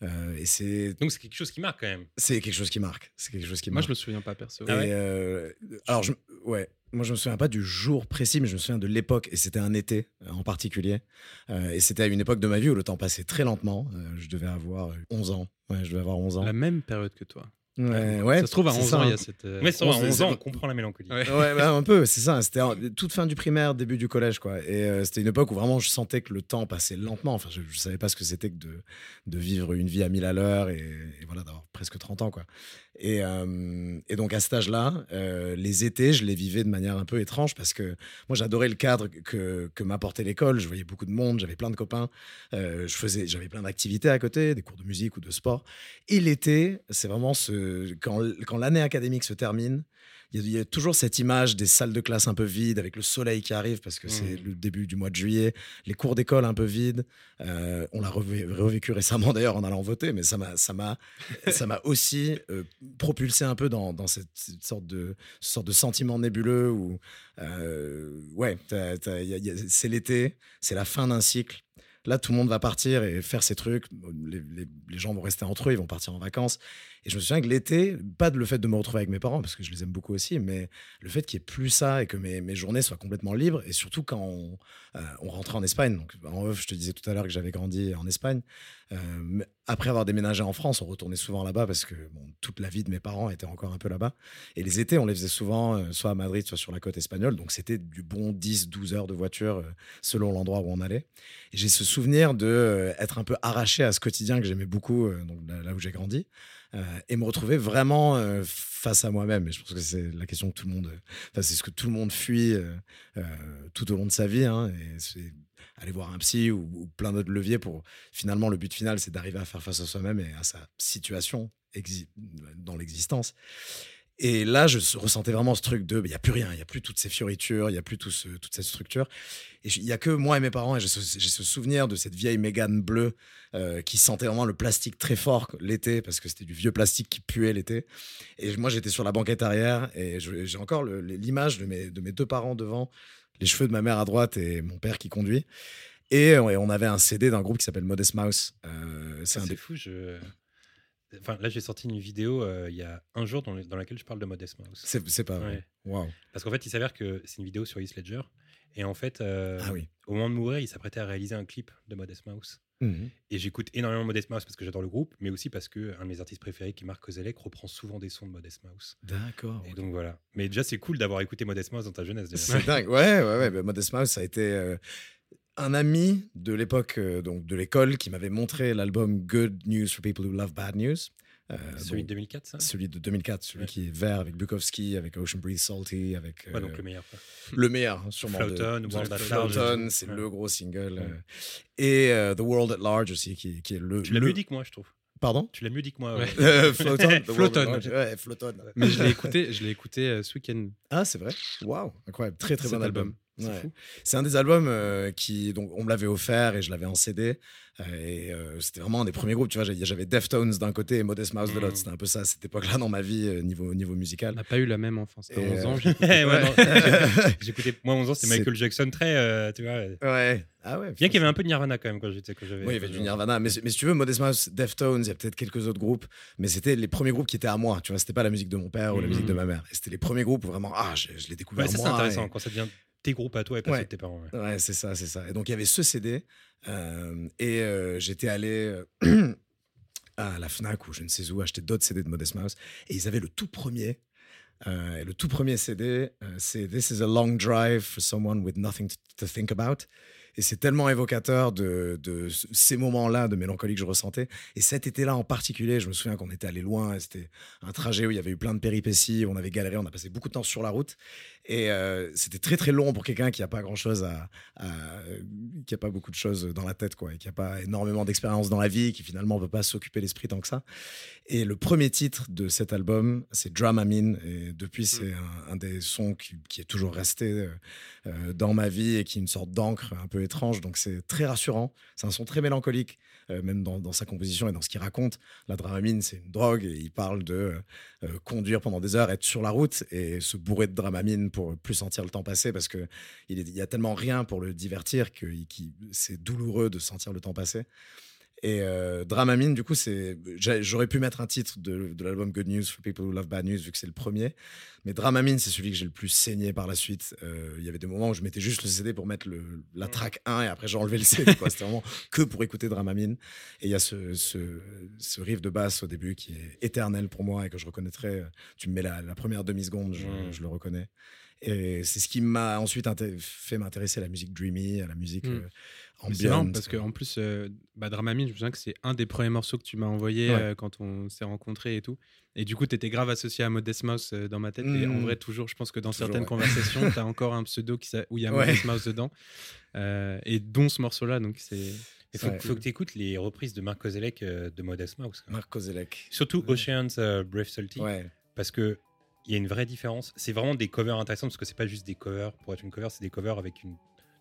Euh, et c'est donc c'est quelque chose qui marque quand même. C'est quelque chose qui marque. C'est quelque chose qui Moi, je me souviens pas perso. Ah euh, alors je, ouais, moi je me souviens pas du jour précis, mais je me souviens de l'époque. Et c'était un été euh, en particulier. et c'était à une époque de ma vie où le temps passait très lentement. je devais avoir 11 ans. Ouais, je devais avoir 11 ans. La même période que toi. Ouais, ouais, ça se trouve à 11 ans, il y a cette. Mais ça, à 11 ans, on comprend la mélancolie. Ouais, bah, un peu, c'est ça. C'était toute fin du primaire, début du collège, quoi. Et euh, c'était une époque où vraiment je sentais que le temps passait lentement. Enfin, je, ne savais pas ce que c'était que de, de, vivre une vie à 1000 à l'heure et, et, voilà, d'avoir presque 30 ans, quoi. Et, euh, et, donc à cet âge-là, euh, les étés, je les vivais de manière un peu étrange parce que moi j'adorais le cadre que, que m'apportait l'école. Je voyais beaucoup de monde, j'avais plein de copains, euh, je faisais, j'avais plein d'activités à côté, des cours de musique ou de sport. Et l'été, c'est vraiment ce quand, quand l'année académique se termine, il y, a toujours cette image des salles de classe un peu vides avec le soleil qui arrive parce que c'est mmh. le début du mois de juillet, les cours d'école un peu vides. Euh, on l'a revécu récemment d'ailleurs en allant voter, mais ça m'a ça m'a ça m'a aussi euh, propulsé un peu dans, dans cette, sorte de sorte de sentiment nébuleux où euh, ouais c'est l'été, c'est la fin d'un cycle Là, tout le monde va partir et faire ses trucs. Les, gens vont rester entre eux, ils vont partir en vacances. Et je me souviens que l'été, pas le fait de me retrouver avec mes parents, parce que je les aime beaucoup aussi, mais le fait qu'il n'y ait plus ça et que mes, journées soient complètement libres. Et surtout quand on, euh, on rentrait en Espagne. Donc, en off, je te disais tout à l'heure que j'avais grandi en Espagne. Euh, après avoir déménagé en France, on retournait souvent là-bas parce que toute la vie de mes parents était encore un peu là-bas. Et les étés, on les faisait souvent euh, soit à Madrid, soit sur la côte espagnole. Donc c'était du bon 10-12 heures de voiture selon l'endroit où on allait. J'ai ce souvenir de être un peu arraché à ce quotidien que j'aimais beaucoup, là, où j'ai grandi. Et me retrouver vraiment face à moi-même. Je pense que c'est la question que tout le monde, enfin, c'est ce que tout le monde fuit tout au long de sa vie. Hein, et c'est aller voir un psy ou, plein d'autres leviers pour finalement le but final c'est d'arriver à faire face à soi-même et à sa situation dans l'existence. Et là, je ressentais vraiment ce truc de, il n'y a plus rien, il n'y a plus toutes ces fioritures, il n'y a plus tout toute cette structure. Et il n'y a que moi et mes parents, et j'ai ce, souvenir de cette vieille Mégane bleue euh, qui sentait vraiment le plastique très fort l'été, parce que c'était du vieux plastique qui puait l'été. Et moi, j'étais sur la banquette arrière, et j'ai encore l'image de mes, de mes deux parents devant, les cheveux de ma mère à droite et mon père qui conduit. Et on avait un CD d'un groupe qui s'appelle Modest Mouse. Euh, c'est ah, fou. Je... Enfin, là, j'ai sorti une vidéo euh, il y a un jour dans, dans, laquelle je parle de Modest Mouse. C'est pas vrai. Parce qu'en fait, il s'avère que c'est une vidéo sur Heath Ledger. Et en fait, euh, ah oui. au moment de mourir, il s'apprêtait à réaliser un clip de Modest Mouse. Mhm. Et j'écoute énormément Modest Mouse parce que j'adore le groupe, mais aussi parce que un de mes artistes préférés, qui est Marc Kozelek, reprend souvent des sons de Modest Mouse. D'accord. Et donc voilà. Mais déjà, c'est cool d'avoir écouté Modest Mouse dans ta jeunesse. C'est dingue. Ouais, ouais, ouais. Modest Mouse, ça a été. Euh, un ami de l'époque, euh, donc de l'école, qui m'avait montré l'album Good News for People Who Love Bad News. Euh, celui de 2004, ça Celui de 2004, celui qui est vert avec Bukowski, avec Ocean Breeze Salty, avec. Ouais, donc le meilleur. Le meilleur, hein, sûrement. Floaton, World c'est le gros single. et The World at Large aussi, qui, qui est le. Tu l'as mieux dit que moi, je trouve. Pardon? Tu l'as mieux dit que moi. Ouais. Floton. Mais je l'ai écouté, je l'ai écouté ce week-end. Ah, c'est vrai? Waouh, incroyable. Très, très bon album. C'est un des albums euh, qui, donc, on me l'avait offert et je l'avais en CD. Euh, et euh, c'était vraiment un des premiers groupes. Tu vois, j'avais Deftones d'un côté et Modest Mouse de l'autre. Mmh. C'était un peu ça à cette époque-là dans ma vie, niveau, niveau musical. On n'a pas eu la même enfance. À 11 ans, j'écoutais. moi, 11 ans, c'était Michael Jackson très. tu vois. Ouais. Ah ouais. Bien qu'il y avait un peu de Nirvana quand même quand j'étais. Oui, il y avait du Nirvana. Mais, mais, si tu veux, Modest Mouse, Deftones, il y a peut-être quelques autres groupes. Mais c'était les premiers groupes qui étaient à moi. Tu vois, c'était pas la musique de mon père ou la musique de mmh. ma mère. C'était les premiers groupes où vraiment, ah, je, je l'ai découvert moi. C'est intéressant quand ça devient tes groupes à toi et pas ceux de tes parents. Ouais, c'est ça, c'est ça. Et donc il y avait ce CD euh, et euh, j'étais allé euh, à la Fnac ou je ne sais où acheter d'autres CD de Modest Mouse et ils avaient le tout premier. et le tout premier CD, c'est This is a long drive for someone with nothing to think about. Et c'est tellement évocateur de, de ces moments-là de mélancolie que je ressentais. Et cet été-là en particulier, je me souviens qu'on était allé loin. C'était un trajet où il y avait eu plein de péripéties. On avait galéré, on a passé beaucoup de temps sur la route. Et euh, c'était très très long pour quelqu'un qui n'a pas grand-chose à, qui a pas beaucoup de choses dans la tête, quoi, et qui n'a pas énormément d'expérience dans la vie, qui finalement ne peut pas s'occuper l'esprit tant que ça. Et le premier titre de cet album, c'est Dramamine. Et depuis, mm. c'est un, des sons qui, est toujours resté dans ma vie et qui est une sorte d'encre un peu étrange. Donc, c'est très rassurant. C'est un son très mélancolique, même dans, sa composition et dans ce qu'il raconte. La dramamine, c'est une drogue et il parle de conduire pendant des heures, être sur la route et se bourrer de dramamine pour plus sentir le temps passer parce qu'il il y a tellement rien pour le divertir que c'est douloureux de sentir le temps passer. Et euh, Dramamine, du coup, c'est, j'aurais pu mettre un titre de, l'album Good News for People Who Love Bad News vu que c'est le premier. Mais Dramamine, c'est celui que j'ai le plus saigné par la suite. Euh, il y avait des moments où je mettais juste le CD pour mettre le, la track 1 et après j'enlevais le CD. C'était vraiment que pour écouter Dramamine. Et il y a ce, ce, riff de basse au début qui est éternel pour moi et que je reconnaîtrais. Tu me mets la, première demi-seconde, je, le reconnais. Et c'est ce qui m'a ensuite fait m'intéresser à la musique dreamy, à la musique. Mm. Euh, c'est marrant parce qu'en plus, euh, bah, Dramamine, je me souviens que c'est un des premiers morceaux que tu m'as envoyé euh, quand on s'est rencontrés et tout. Et du coup, tu étais grave associé à Modest Mouse euh, dans ma tête. Et en mmh. vrai, toujours, je pense que dans certaines conversations, tu as encore un pseudo qui, où il y a Modest Mouse dedans. et dont ce morceau-là. Donc, c'est. Il faut, que tu écoutes les reprises de Marc Kozelek de Modest Mouse. Marc Kozelek. Surtout Ocean's Brave Salty. Parce que il y a une vraie différence. C'est vraiment des covers intéressants parce que c'est pas juste des covers pour être une cover, c'est des covers avec une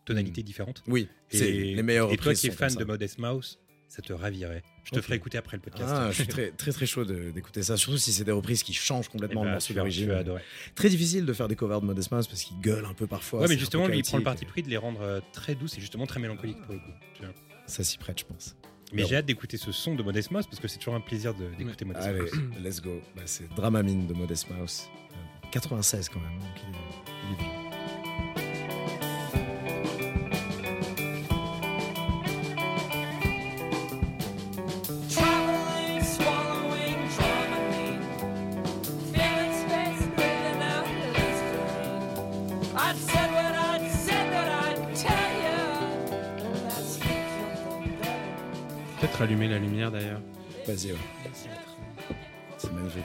tonalités hmm. différentes. Oui, c'est les meilleurs Et toi qui es fan de Modest Mouse, ça te ravirait. Je te ferai écouter après le podcast. Ah, je suis très très, très chaud d'écouter ça, surtout si c'est des reprises qui changent complètement eh le ben, morceau d'origine. Très difficile de faire des covers de Modest Mouse parce qu'il gueule un peu parfois. Ouais, mais justement, lui, il prend le parti pris de les rendre euh, très douces et justement très mélancoliques pour le coup. Ça s'y prête, je pense. Mais j'ai hâte d'écouter ce son de Modest Mouse parce que c'est toujours un plaisir d'écouter Modest Mouse. Allez, let's go. Bah, c'est Dramamine de Modest Mouse. 96 euh, quand même. Donc il est, allumer la lumière d'ailleurs. Vas-y, ouais. C'est magnifique.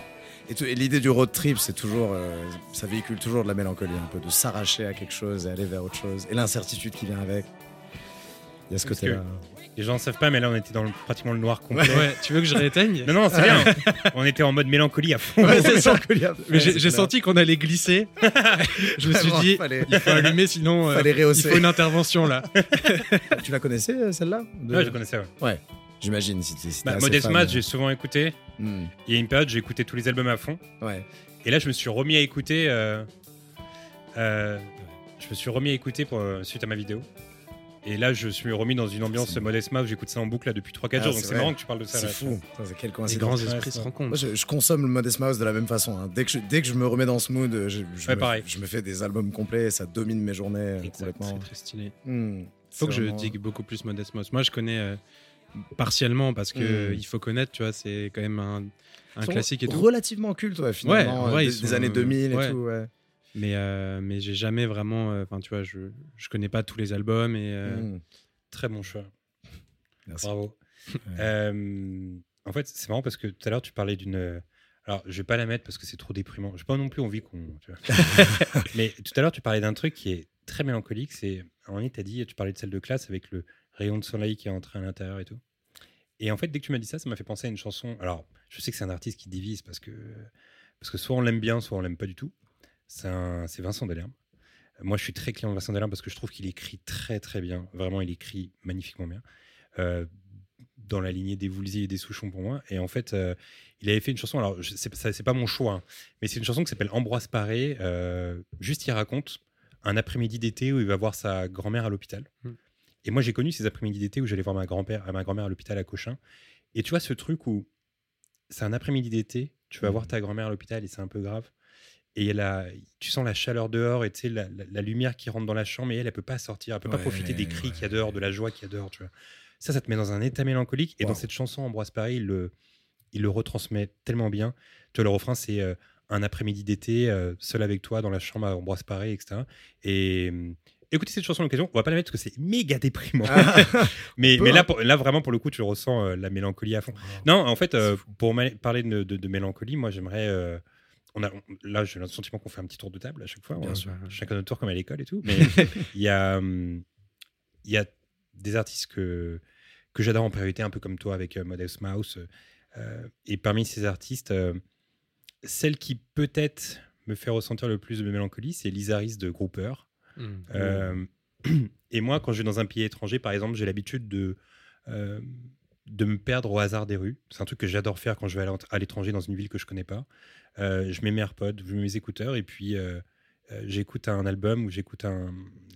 Et, l'idée du road trip, c'est toujours, euh, ça véhicule toujours de la mélancolie, un peu de s'arracher à quelque chose et aller vers autre chose. Et l'incertitude qui vient avec. Il y a ce côté-là. Les gens ne savent pas, mais là, on était dans pratiquement le noir complet. Ouais, tu veux que je rééteigne? Non, non, c'est bien. on était en mode mélancolie à fond. mais j'ai senti qu'on allait glisser. je me suis dit, il faut allumer, sinon euh, il faut une intervention là. tu la connaissais, euh, celle-là? Ouais, je connaissais, ouais. Ouais. J'imagine. Si, si bah, Modest Math, j'ai souvent écouté. Hmm. Il y a une période, j'ai écouté tous les albums à fond. Ouais. Et là, je me suis remis à écouter. Euh, euh, je me suis remis à écouter pour, euh, suite à ma vidéo. Et là, je suis remis dans une ambiance Modest Math où j'écoute ça en boucle là, depuis 3-4 ah, jours. Donc c'est marrant que tu parles de ça. C'est fou. quelle coïncidence. Les grands esprits se rencontrent. Moi, je, consomme le Modest Mouse de la même façon. Hein. Dès, que je, dès que je me remets dans ce mood, je, je, me, je me, fais des albums complets et ça domine mes journées complètement. C'est très stylé. Hmm. Faut que je digue beaucoup plus Modest Mouse. Moi, je connais partiellement parce que hmm. il faut connaître, tu vois, c'est quand même un, un classique et tout. Relativement culte, ouais, finalement, ouais, des, années 2000 et tout, ouais. Mais, euh, mais j'ai jamais vraiment. Euh, enfin, tu vois, je, je connais pas tous les albums et. Euh, hmm. Très bon choix. Merci. Bravo. en fait, c'est marrant parce que tout à l'heure, tu parlais d'une. Alors, je vais pas la mettre parce que c'est trop déprimant. J'ai pas non plus envie qu'on. mais tout à l'heure, tu parlais d'un truc qui est très mélancolique. C'est. En tu as dit, tu parlais de celle de classe avec le, rayon de soleil qui est entré à l'intérieur et tout. Et en fait, dès que tu m'as dit ça, ça m'a fait penser à une chanson. Alors, je sais que c'est un artiste qui divise parce que, parce que soit on l'aime bien, soit on l'aime pas du tout. C'est Vincent Delerme. Moi, je suis très client de Vincent Delerme parce que je trouve qu'il écrit très très bien. Vraiment, il écrit magnifiquement bien. Euh, dans la lignée des Woolsey et des Souchons pour moi. Et en fait, euh, il avait fait une chanson. Alors, c'est pas mon choix, hein, mais c'est une chanson qui s'appelle Ambroise Paré. Euh, juste, il raconte un après-midi d'été où il va voir sa grand-mère à l'hôpital. Hmm. Et moi, j'ai connu ces après-midi d'été où j'allais voir ma grand-mère ma grand à l'hôpital à Cochin. Et tu vois, ce truc où c'est un après-midi d'été, tu vas mmh. voir ta grand-mère à l'hôpital et c'est un peu grave. Et tu sens la chaleur dehors et tu sais, la, lumière qui rentre dans la chambre, et elle, elle peut pas sortir, elle peut pas profiter des cris qu'il y a dehors, de la joie qu'il y a dehors, tu vois. Ça, ça te met dans un état mélancolique. Et dans cette chanson, Ambroise Paris, il le, il le retransmet tellement bien. Tu vois, le refrain, c'est euh, un après-midi d'été, euh, seul avec toi dans la chambre à Ambroise Paris, etc. Et, écoutez cette chanson à l'occasion. On va pas la mettre parce que c'est méga déprimant. Ah. mais mais là, hein. là, vraiment, pour le coup, tu ressens euh, la mélancolie à fond. non, en fait, euh, pour parler de, de, mélancolie, moi, j'aimerais. Euh, on a, là, j'ai le sentiment qu'on fait un petit tour de table à chaque fois. Bien sûr. Chacun notre tour, comme à l'école et tout. Mais il y, a, hum, il y a des artistes que, que j'adore en priorité, un peu comme toi avec Modest Mouse. et parmi ces artistes, celle qui peut-être me fait ressentir le plus de mélancolie, c'est l'Isaris de Grouper. Hmm. Euh, et moi, quand je vais dans un pays étranger, par exemple, j'ai l'habitude de, euh, de me perdre au hasard des rues. C'est un truc que j'adore faire quand je vais à l'étranger dans une ville que je connais pas. Euh, je mets mes AirPods, je mets mes écouteurs et puis j'écoute un album ou j'écoute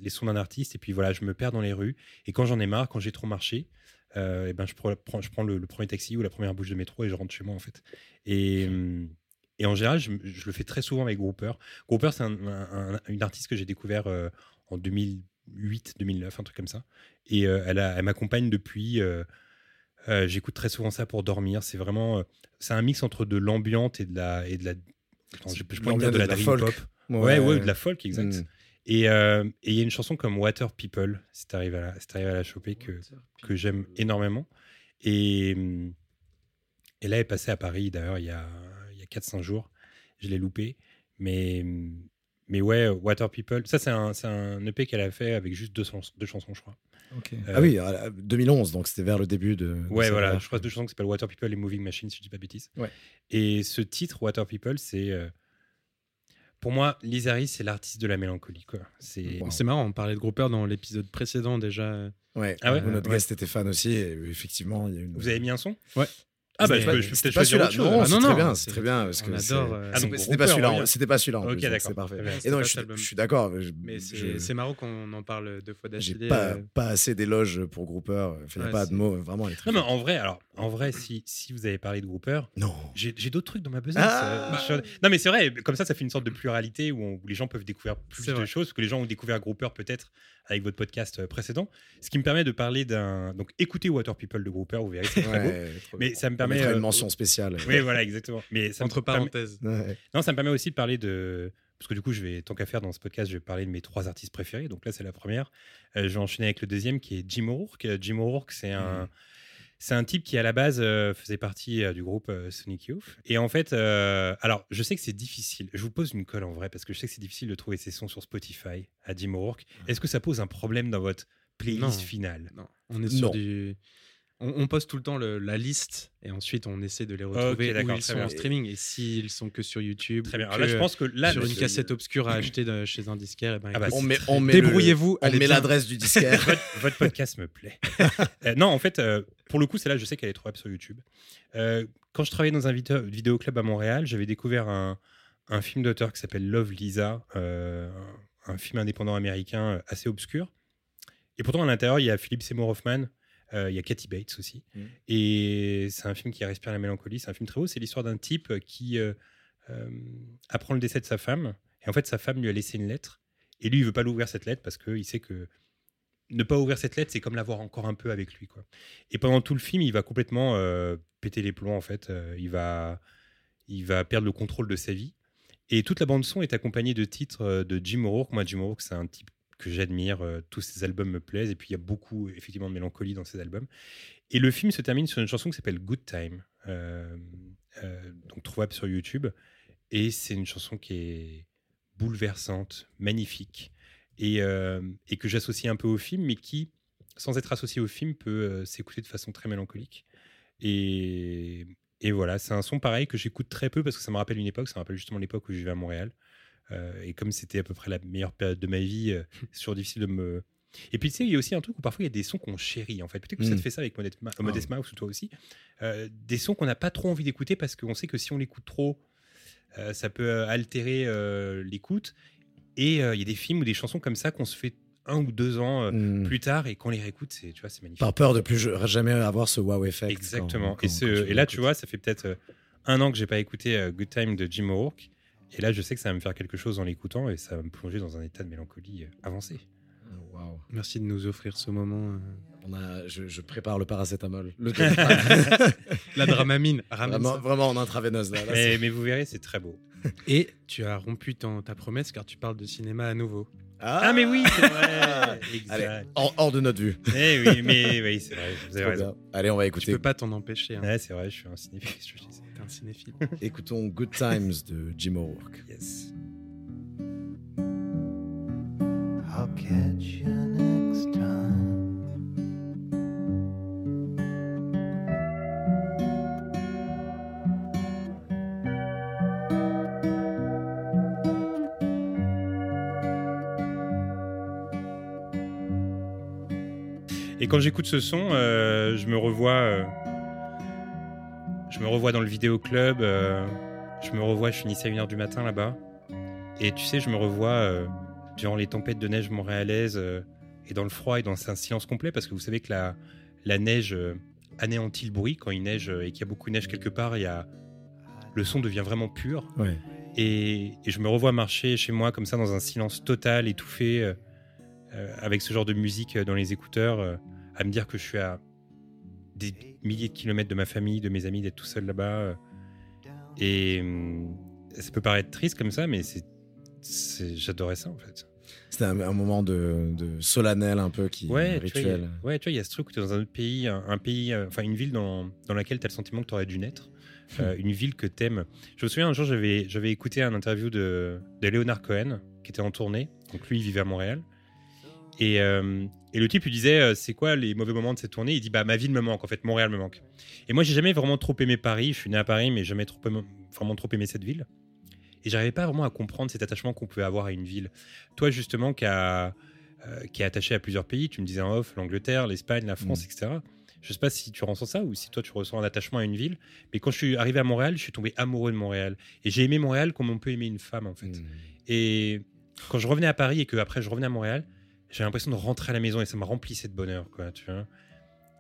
les sons d'un artiste et puis voilà, je me perds dans les rues. Et quand j'en ai marre, quand j'ai trop marché, et ben je prends, je prends le, premier taxi ou la première bouche de métro et je rentre chez moi en fait. Et, et en général, je, le fais très souvent avec Grouper. Grouper, c'est une artiste que j'ai découvert en 2008, 2009, un truc comme ça. Et euh, elle, elle m'accompagne depuis. Euh, euh, j'écoute très souvent ça pour dormir. C'est vraiment, c'est un mix entre de l'ambiante et de la et de la. je, pourrais dire de, la, dream folk. pop. Ouais. ouais, de la folk, exact. Hmm. Et il y a une chanson comme Water People, si tu arrives, à la, si à la choper, que, que j'aime énormément. Et, et là, elle est passée à Paris, d'ailleurs, il y a 4-5 jours. Je l'ai loupé. Mais, mais ouais, Water People, ça c'est un, un, EP qu'elle a fait avec juste deux, deux chansons, je crois. Euh, ah oui, 2011, donc c'était vers le début de. ouais, voilà, je crois deux chansons qui s'appellent Water People et Moving Machine, si je dis pas bêtises. Ouais. Et ce titre, Water People, c'est. Euh, pour moi, Lizari, c'est l'artiste de la mélancolie. C'est c'est marrant, on parlait de Grouper dans l'épisode précédent déjà. Ouais, ah ouais notre guest était fan aussi, et effectivement, il y a une... Vous avez mis un son? Ouais. Ah bah je peux, je pas celui-là. Non, c'est très bien, c'est très bien parce que adore. Euh, c'était pas celui-là, c'était pas celui-là. Ok, d'accord. C'est parfait. Et donc je suis d'accord. Mais c'est marrant qu'on en parle deux fois d'affilée. J'ai pas euh. pas assez d'éloges pour Grouper. Il n'y a pas de mots. Vraiment. Non, mais en vrai, alors en vrai, si si vous avez parlé de Grouper, non, j'ai d'autres trucs dans ma besace. Ah. Euh, non, mais c'est vrai. Comme ça, ça fait une sorte de pluralité où les gens peuvent découvrir plus de choses. Parce que les gens ont découvert Grouper peut-être avec votre podcast euh, précédent. Ce qui me permet de parler d'un. Donc, écoutez Water People de Grouper, vous verrez, c'est très beau. Mais ça me permet. une euh, mention spéciale. Oui, voilà, exactement. Mais ça Entre parenthèses. Non, ça me permet aussi de parler de. Parce que du coup, je vais, tant qu'à faire dans ce podcast, je vais parler de mes trois artistes préférés. Donc là, c'est la première. Euh, je vais enchaîner avec le deuxième qui est Jim O'Rourke. Jim O'Rourke, c'est un. Mm. C'est un type qui, à la base, euh, faisait partie euh, du groupe euh, Sonic Youth. Et en fait, alors, je sais que c'est difficile. Je vous pose une colle en vrai, parce que je sais que c'est difficile de trouver ces sons sur Spotify à Jim O'Rourke. Est-ce que ça pose un problème dans votre playlist finale? Non, on est sur du on, poste tout le temps la liste et ensuite on essaie de les retrouver où ils sont en streaming. Et s'ils sont que sur YouTube, très bien. là, je pense que là, sur une cassette obscure à acheter chez un disquaire, eh ben, ah bah, on met, on met débrouillez-vous. On met l'adresse du disquaire. votre, podcast me plaît. Euh, non, en fait, euh, pour le coup, c'est là, je sais qu'elle est trouvable sur YouTube. Euh, quand je travaillais dans un vidéo, club à Montréal, j'avais découvert un, film d'auteur qui s'appelle Love Lisa, un film indépendant américain assez obscur. Et pourtant, à l'intérieur, il y a Philippe Seymour Hoffman, il y a Kathy Bates aussi. Mm. Et c'est un film qui respire la mélancolie. C'est un film très beau. C'est l'histoire d'un type qui euh, euh, apprend le décès de sa femme. Et en fait, sa femme lui a laissé une lettre. Et lui, il veut pas l'ouvrir cette lettre parce qu'il sait que ne pas ouvrir cette lettre, c'est comme l'avoir encore un peu avec lui. Quoi. Et pendant tout le film, il va complètement péter les plombs. En fait, il va, il va perdre le contrôle de sa vie. Et toute la bande son est accompagnée de titres de Jim O'Rourke. Moi, Jim O'Rourke, c'est un type que j'admire. Euh, tous ces albums me plaisent. Et puis, il y a beaucoup, effectivement, de mélancolie dans ces albums. Et le film se termine sur une chanson qui s'appelle Good Time, euh, euh, donc trouvable sur YouTube. Et c'est une chanson qui est bouleversante, magnifique, et, et que j'associe un peu au film, mais qui, sans être associé au film, peut s'écouter de façon très mélancolique. Et, et voilà, c'est un son pareil que j'écoute très peu parce que ça me rappelle une époque, ça me rappelle justement l'époque où je vivais à Montréal. Euh, et comme c'était à peu près la meilleure période de ma vie, euh, c'est toujours difficile de me. Et puis tu sais, il y a aussi un truc où parfois il y a des sons qu'on chérit en fait. Peut-être que ça te mm. fait ça avec Modest, ah. Mouse ou toi aussi. Euh, des sons qu'on n'a pas trop envie d'écouter parce qu'on sait que si on l'écoute trop, ça peut altérer l'écoute. Et il y a des films ou des chansons comme ça qu'on se fait un ou deux ans mm. plus tard et qu'on les réécoute, c'est tu vois, c'est magnifique. Par peur de plus jamais avoir ce wow effect. Exactement. et, et là, tu vois, ça fait peut-être un an que j'ai pas écouté Good Time de Jim O'Rourke. Et là, je sais que ça va me faire quelque chose en l'écoutant et ça va me plonger dans un état de mélancolie euh, avancé. Oh, Merci de nous offrir ce moment. Euh. On a, je, prépare le paracétamol. la dramamine. Vraiment, vraiment en intraveineuse. Là, mais, vous verrez, c'est très beau. Et tu as rompu ta promesse car tu parles de cinéma à nouveau. Ah, ah mais oui, c'est vrai. Allez, hors, de notre vue. Eh oui, mais oui, c'est vrai. Vous avez raison. Allez, on va écouter. Tu peux pas t'en empêcher. Hein. Ouais, c'est vrai, je suis un cinéphile. un cinéphile. Écoutons Good Times de Jim O'Rourke. Yes. I'll catch you quand j'écoute ce son, euh, je me revois. euh, je me revois dans le vidéoclub. euh, je me revois, je finissais à 1h du matin là-bas. Et tu sais, je me revois euh, durant les tempêtes de neige montréalaises et dans le froid et dans un silence complet parce que vous savez que la, la neige anéantit le bruit quand il neige et qu'il y a beaucoup de neige quelque part. Il y a, le son devient vraiment pur. Ouais. Et, et je me revois marcher chez moi comme ça dans un silence total, étouffé, euh, avec ce genre de musique dans les écouteurs, euh, à me dire que je suis à des milliers de kilomètres de ma famille, de mes amis, d'être tout seul là-bas. euh. Et hum, ça peut paraître triste comme ça, mais c'est, j'adorais ça en fait. C'était un, un moment de, de solennel un peu qui Ouais, tu vois, a- rituel. ouais, tu vois, il y a ce truc où tu es dans un autre pays, un, un pays, euh, enfin une ville dans, dans laquelle tu as le sentiment que tu aurais dû naître, euh, une ville que t'aimes. Je me souviens un jour, j'avais, j'avais écouté un interview de, de Leonard Cohen qui était en tournée, donc lui il vivait à Montréal. Et, euh, et le type lui disait euh, c'est quoi les mauvais moments de cette tournée? Il dit bah ma ville me manque en fait, Montréal me manque. Et moi j'ai jamais vraiment trop aimé Paris, je suis né à Paris mais jamais trop aimé- vraiment trop aimé cette ville. Et j'arrivais pas vraiment à comprendre cet attachement qu'on pouvait avoir à une ville. Toi justement qui a euh, qui est attaché à plusieurs pays. Tu me disais en off l'Angleterre, l'Espagne, la France, Mm. etc. Je sais pas si tu ressens ça ou si toi tu ressens un attachement à une ville. Mais quand je suis arrivé à Montréal, je suis tombé amoureux de Montréal. Et j'ai aimé Montréal comme on peut aimer une femme en fait. Mm. Et quand je revenais à Paris et que après je revenais à Montréal, j'ai l'impression de rentrer à la maison et ça me remplissait de bonheur, quoi, tu vois.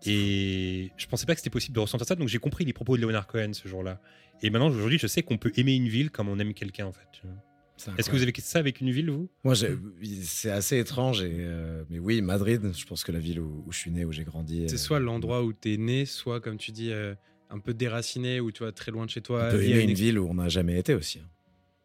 Et je pensais pas que c'était possible de ressentir ça, donc j'ai compris les propos de Leonard Cohen ce jour-là. Et maintenant, aujourd'hui, je sais qu'on peut aimer une ville comme on aime quelqu'un, en fait. tu vois. C'est Est-ce que vous avez ça avec une ville, vous? Moi, c'est assez étrange. Et, euh, mais oui, Madrid, je pense que la ville où, où je suis né, où j'ai grandi. C'est euh, soit l'endroit où tu es né, soit, comme tu dis, euh, un peu déraciné, où tu vois très loin de chez toi. On peut aimer une une ville où on n'a jamais été aussi.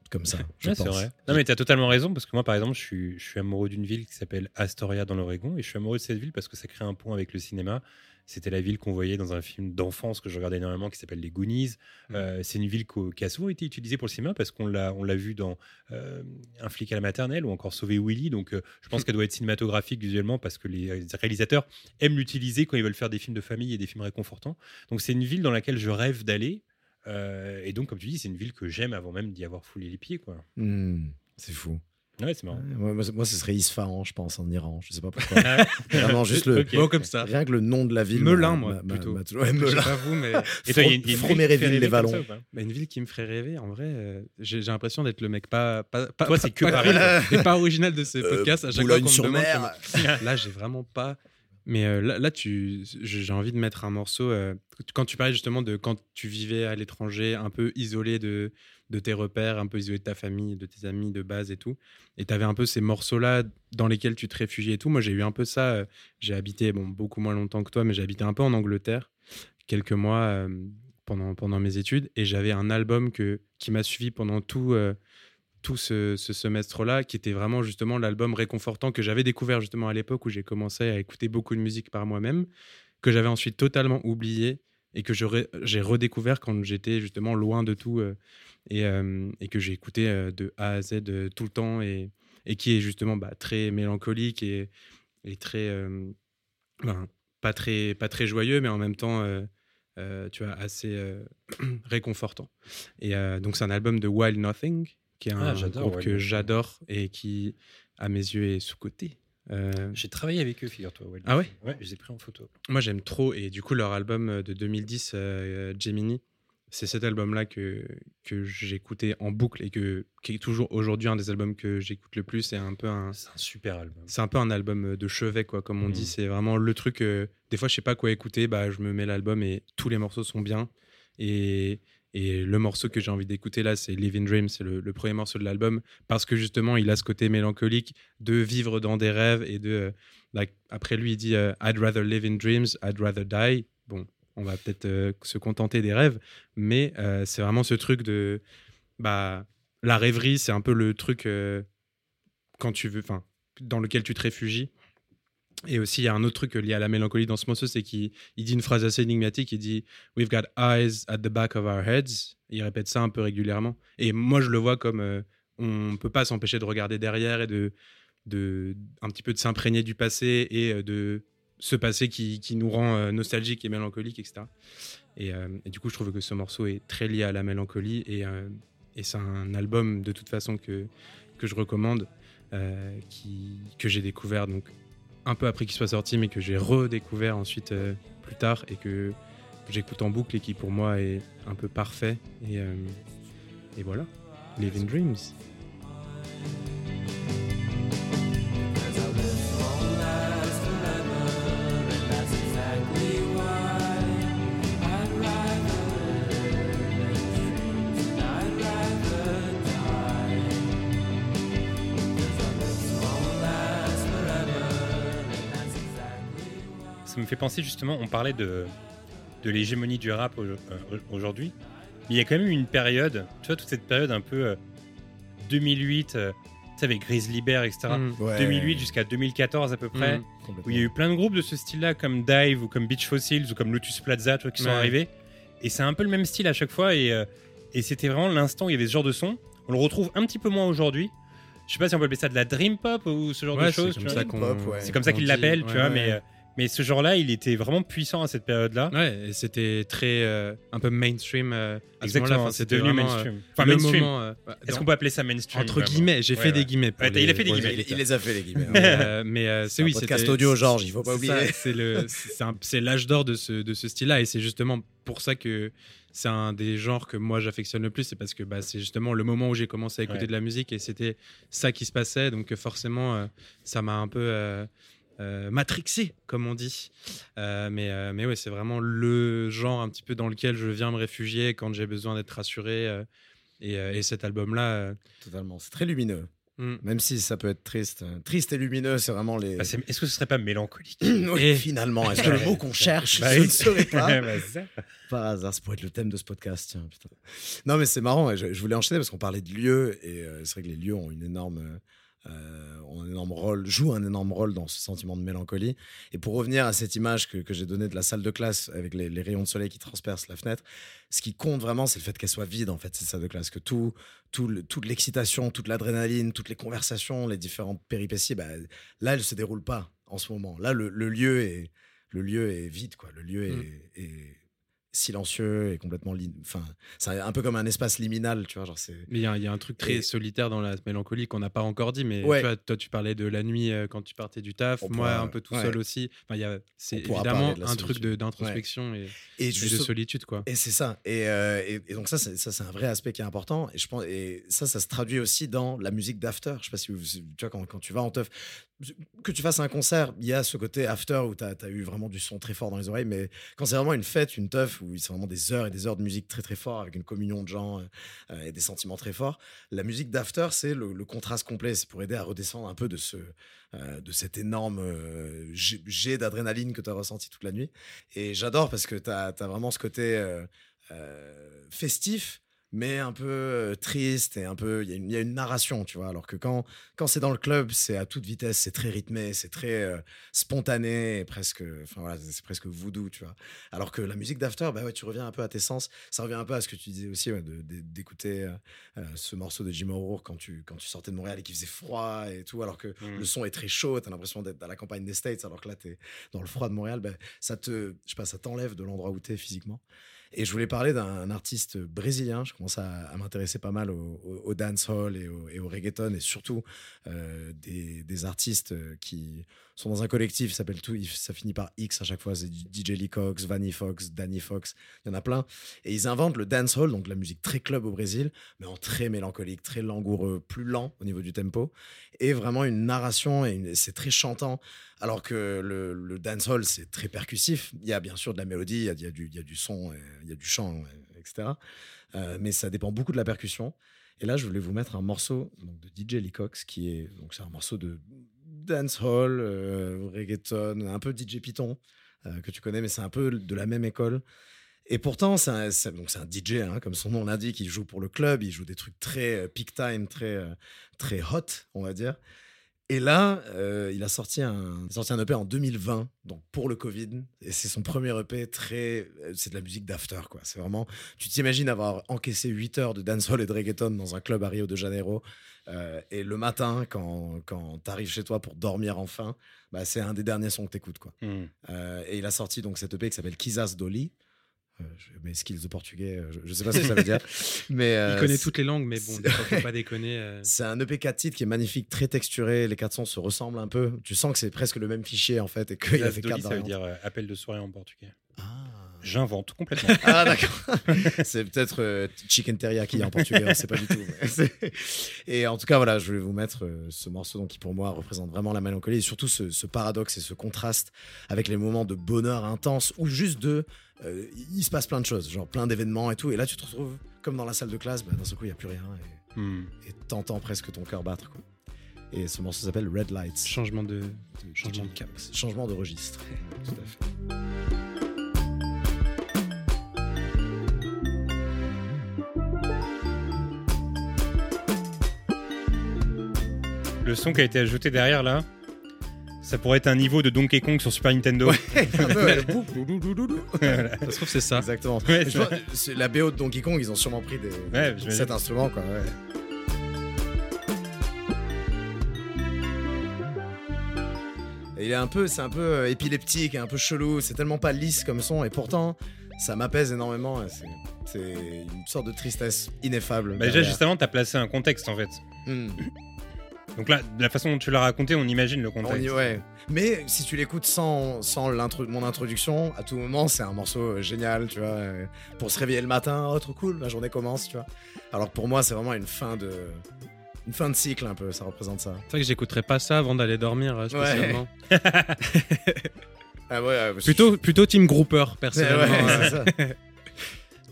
Comme ça, je Ouais, pense. c'est vrai. Non, mais tu as totalement raison, parce que moi, par exemple, je suis, je suis amoureux d'une ville qui s'appelle Astoria dans l'Oregon, et je suis amoureux de cette ville parce que ça crée un pont avec le cinéma. C'était la ville qu'on voyait dans un film d'enfance que je regardais énormément qui s'appelle Les Goonies. Euh, c'est une ville qui a souvent été utilisée pour le cinéma parce qu'on l'a, on l'a vu dans euh, Un flic à la maternelle ou encore Sauver Willy. Donc euh, je pense qu'elle doit être cinématographique visuellement parce que les réalisateurs aiment l'utiliser quand ils veulent faire des films de famille et des films réconfortants. Donc c'est une ville dans laquelle je rêve d'aller. Euh, et donc, comme tu dis, c'est une ville que j'aime avant même d'y avoir foulé les pieds. Quoi. Hmm, c'est fou. Ouais, c'est marrant. Moi, moi, moi, ce serait Isfahan, je pense, en Iran. Je sais pas pourquoi. Ah, Vraiment, juste le. Ok. Bon, comme ça. Rien que le nom de la ville. Melun, moi, plutôt. Ouais, Je sais pas vous, mais Et toi, il y a une- il y a une ville les Vallons. bah, une ville qui me ferait rêver, en vrai, euh, j'ai l'impression d'être le mec pas. pas, pas Toi, c'est que pas, Paris, pas original de ce Euh, podcast. à chaque fois qu'on me demande, Là, j'ai vraiment pas. Mais euh, là, tu, j'ai envie de mettre un morceau. euh, quand tu parlais justement de quand tu vivais à l'étranger, un peu isolé de, de tes repères, un peu isolé de ta famille, de tes amis de base et tout. Et tu avais un peu ces morceaux-là dans lesquels tu te réfugiais et tout. Moi, j'ai eu un peu ça. euh, j'ai habité, bon, beaucoup moins longtemps que toi, mais j'ai habité un peu en Angleterre, quelques mois pendant, pendant mes études. Et j'avais un album que, qui m'a suivi pendant tout. Tout ce, semestre-là, qui était vraiment justement l'album réconfortant que j'avais découvert justement à l'époque où j'ai commencé à écouter beaucoup de musique par moi-même, que j'avais ensuite totalement oublié et que j'ai redécouvert quand j'étais justement loin de tout euh, et, euh, et que j'ai écouté euh, de A à Z tout le temps et, qui est justement bah, très mélancolique et, très ben, pas très pas très joyeux mais en même temps tu vois assez réconfortant. Et donc c'est un album de Wild Nothing qui est un Ah, groupe que j'adore et qui à mes yeux est sous côté J'ai travaillé avec eux, figure-toi. Ah ouais? Ouais, je les ai pris en photo. moi j'aime trop et du coup leur album euh, de 2010 euh, Gemini c'est cet album là que, que j'écoutais en boucle et que, qui est toujours aujourd'hui un des albums que j'écoute le plus c'est un peu un C'est un super album. c'est un peu un album euh, de chevet quoi comme on Mhm. dit c'est vraiment le truc euh, des fois je sais pas quoi écouter bah je me mets l'album et tous les morceaux sont bien et et le morceau que j'ai envie d'écouter là, c'est Living Dream, c'est le, premier morceau de l'album, parce que justement, il a ce côté mélancolique de vivre dans des rêves et de. euh, like, après lui, il dit euh, I'd rather live in dreams, I'd rather die. Bon, on va peut-être euh, se contenter des rêves, mais c'est vraiment ce truc de. Bah, la rêverie, c'est un peu le truc quand tu veux. Dans lequel tu te réfugies. Et aussi, il y a un autre truc lié à la mélancolie dans ce morceau, c'est qu'il il dit une phrase assez énigmatique. Il dit We've got eyes at the back of our heads. Il répète ça un peu régulièrement. Et moi, je le vois comme euh, on ne peut pas s'empêcher de regarder derrière et de, un petit peu de s'imprégner du passé et euh, de ce passé qui, nous rend euh, nostalgique et mélancolique, etc. Et, du coup, je trouve que ce morceau est très lié à la mélancolie et, c'est un album de toute façon que, que je recommande, que j'ai découvert donc un peu après qu'il soit sorti, mais que j'ai redécouvert ensuite euh, plus tard et que j'écoute en boucle et qui pour moi est un peu parfait. Et, euh, et voilà, Living Dreams. Ça me fait penser justement, on parlait de, de l'hégémonie du rap euh, aujourd'hui. Mais il y a quand même eu une période, tu vois, toute cette période un peu euh, 2008, euh, tu sais, avec Grizzly Bear, etc. Mm. Ouais, 2008 jusqu'à 2014 à peu près, Mm. où il y a eu plein de groupes de ce style-là, comme Dive ou comme Beach Fossils ou comme Lotus Plaza, tu vois, qui sont Ouais. arrivés. Et c'est un peu le même style à chaque fois. Et, euh, et c'était vraiment l'instant où il y avait ce genre de son. On le retrouve un petit peu moins aujourd'hui. Je sais pas si on peut appeler ça de la dream pop ou ce genre Ouais, de c'est choses. comme ça qu'on-. C'est comme ça qu'ils l'appellent, tu vois. ouais. Mais, euh, mais ce genre-là, il était vraiment puissant à cette période-là. Ouais, et c'était très euh, un peu mainstream euh. Exactement, c'est devenu vraiment, mainstream. euh, Enfin, le mainstream. moment, euh, Est-ce dans- qu'on peut appeler ça mainstream entre guillemets, j'ai Ouais, fait ouais. des guillemets. Ouais, t'as- il a fait des guillemets. Il, les a fait, les guillemets. mais euh, mais, euh, c'est un oui, podcast c'était- audio, Georges, il faut pas c'est ça, oublier. C'est le, c'est un- c'est l'âge d'or de ce, de ce style-là, et c'est justement pour ça que c'est un des genres que moi j'affectionne le plus. C'est parce que bah, c'est justement le moment où j'ai commencé à écouter Ouais. de la musique, et c'était ça qui se passait. Donc forcément, euh, ça m'a un peu euh, euh, matrixé, comme on dit. Euh, mais euh, mais ouais, c'est vraiment le genre un petit peu dans lequel je viens me réfugier quand j'ai besoin d'être rassuré. et, et cet album-là. Totalement. C'est très lumineux. hmm. Même si ça peut être triste. Triste et lumineux, c'est vraiment les. Bah, Est-ce que ce serait pas mélancolique? Oui, Et- finalement. Est-ce que le mot qu'on cherche, Bah oui. ne saurais pas Bah, ça. Par hasard, ça pourrait être le thème de ce podcast. Tiens. Non, mais c'est marrant. Je, je voulais enchaîner parce qu'on parlait de lieux et c'est vrai que les lieux ont une énorme, euh, ont un énorme rôle, jouent un énorme rôle dans ce sentiment de mélancolie. Et pour revenir à cette image que, que j'ai donnée de la salle de classe avec les, les rayons de soleil qui transpercent la fenêtre, ce qui compte vraiment, c'est le fait qu'elle soit vide en fait cette salle de classe, que tout, tout le- toute l'excitation, toute l'adrénaline, toutes les conversations, les différentes péripéties, bah, là, elles se déroulent pas en ce moment. Là, le, le lieu est le lieu est vide, quoi. Le lieu Mm. est silencieux et complètement. Enfin, c'est un peu comme un espace liminal, tu vois. Genre, c'est. Mais il y, a- il y a un truc très Et- solitaire dans la mélancolie qu'on n'a pas encore dit. Mais Ouais. tu vois, toi, tu parlais de la nuit euh, quand tu partais du taf. On Moi, pourra- un peu tout ouais. seul aussi. Enfin, c'est évidemment un truc d'introspection et, Et, et de juste- solitude, quoi. Et c'est ça. Et, euh, et- donc ça, c'est, ça, c'est un vrai aspect qui est important. Et je pense, et ça, ça se traduit aussi dans la musique d'after. Je sais pas si vous, tu vois, quand, quand tu vas en teuf, que tu fasses un concert, il y a ce côté after où tu as, eu vraiment du son très fort dans les oreilles. Mais quand c'est vraiment une fête, une teuf, où c'est vraiment des heures et des heures de musique très très fort, avec une communion de gens euh, et des sentiments très forts, la musique d'after, c'est le, contraste complet. C'est pour aider à redescendre un peu de ce, euh, de cet énorme euh, jet d'adrénaline que tu as ressenti toute la nuit. Et j'adore parce que tu as, vraiment ce côté euh, euh, festif, mais un peu triste et un peu. Il y, a une- il y a une narration, tu vois? Alors que quand, quand c'est dans le club, c'est à toute vitesse, c'est très rythmé, c'est très euh, spontané, et presque. Enfin voilà, c'est presque voodoo, tu vois? Alors que la musique d'After, bah ouais, tu reviens un peu à tes sens. Ça revient un peu à ce que tu disais aussi, ouais, d'écouter euh, ce morceau de Jim O'Rourke quand tu, quand tu sortais de Montréal et qu'il faisait froid et tout, alors que le son est très chaud, t'as l'impression d'être à la campagne des States, alors que là, t'es dans le froid de Montréal, ben, ça te, je sais pas, ça t'enlève de l'endroit où t'es physiquement. Et je voulais parler d'un artiste brésilien. Je commence à, m'intéresser pas mal au, dancehall et au, et au reggaeton et surtout euh, des, artistes qui sont dans un collectif, s'appelle tout, ça finit par X à chaque fois. C'est DJ Lee Cox, Vanny Fox, Danny Fox, il y en a plein. Et ils inventent le dancehall, donc la musique très club au Brésil, mais en très mélancolique, très langoureux, plus lent au niveau du tempo, et vraiment une narration, et c'est très chantant. Alors que le, dancehall, c'est très percussif. Il y a bien sûr de la mélodie, il y a, du, son, il y a du chant, etc. Euh, mais ça dépend beaucoup de la percussion. Et là, je voulais vous mettre un morceau de DJ Lee Cox, qui est donc un morceau de dancehall, euh, reggaeton, un peu DJ Python euh, que tu connais, mais c'est un peu de la même école. Et pourtant, c'est un, un DJ, hein, comme son nom l'indique, il joue pour le club, il joue des trucs très euh, peak time, très, très hot, on va dire. Et là, euh, il a sorti un, il a sorti un EP en 2020, donc pour le Covid. Et c'est son premier EP très. euh, C'est de la musique d'after, quoi. C'est vraiment. Tu t'imagines avoir encaissé 8 heures de dancehall et de reggaeton dans un club à Rio de Janeiro. euh, et le matin, quand, quand tu arrives chez toi pour dormir enfin, bah, c'est un des derniers sons que tu écoutes, quoi. Mm. Euh, et il a sorti donc cette EP qui s'appelle Kizas Dolly. Euh, je- mes skills de portugais, euh, je, je sais pas ce que ça veut dire. Mais, euh, Il connaît toutes les langues, mais bon, faut pas déconner. euh. C'est un EP 4 titres qui est magnifique, très texturé. Les quatre sons se ressemblent un peu. Tu sens que c'est presque le même fichier en fait et qu'il a fait quatre ça veut dire euh, appel de soirée en portugais. Ah, J'invente complètement. Ah, d'accord. c'est peut-être euh, chicken teriyaki en portugais, on sait pas du tout. et en tout cas, voilà, je voulais vous mettre euh, ce morceau donc, qui pour moi représente vraiment la mélancolie et surtout ce, ce paradoxe et ce contraste avec les moments de bonheur intense ou juste de. euh, il se passe plein de choses, genre plein d'événements et tout. Et là, tu te retrouves comme dans la salle de classe, bah, d'un seul coup, il n'y a plus rien et et t'entends presque ton cœur battre. Quoi. Et ce morceau s'appelle Red Lights. Changement de, changement de cap. Changement de registre. Tout à fait. Le son qui a été ajouté derrière là, ça pourrait être un niveau de Donkey Kong sur Super Nintendo. Un peu, ouais, le boum, boum, boum, boum, boum. Voilà. Ça se trouve, c'est ça. Exactement. Ouais, Je c'est vois, c'est la BO de Donkey Kong, ils ont sûrement pris des, Ouais, j'imagine. cet instrument. Quoi, ouais. Et il est un peu, c'est un peu euh, épileptique, et un peu chelou. C'est tellement pas lisse comme son, et pourtant, ça m'apaise énormément. et c'est- C'est une sorte de tristesse ineffable. Bah, déjà, derrière. juste avant, t'as placé un contexte en fait. Hmm. Donc là, de la façon dont tu l'as raconté, on imagine le On contexte. y- ouais. Mais si tu l'écoutes sans, sans l'intro- mon introduction, à tout moment, c'est un morceau euh, génial, tu vois. euh, pour se réveiller le matin, oh trop cool, la journée commence, tu vois. Alors que pour moi, c'est vraiment une fin de. Une fin de cycle un peu, ça représente ça. C'est vrai que j'écouterais pas ça avant d'aller dormir, euh, spécialement. Ah ouais, ouais, Plutôt, plutôt Team Grouper, Ouais, personnellement.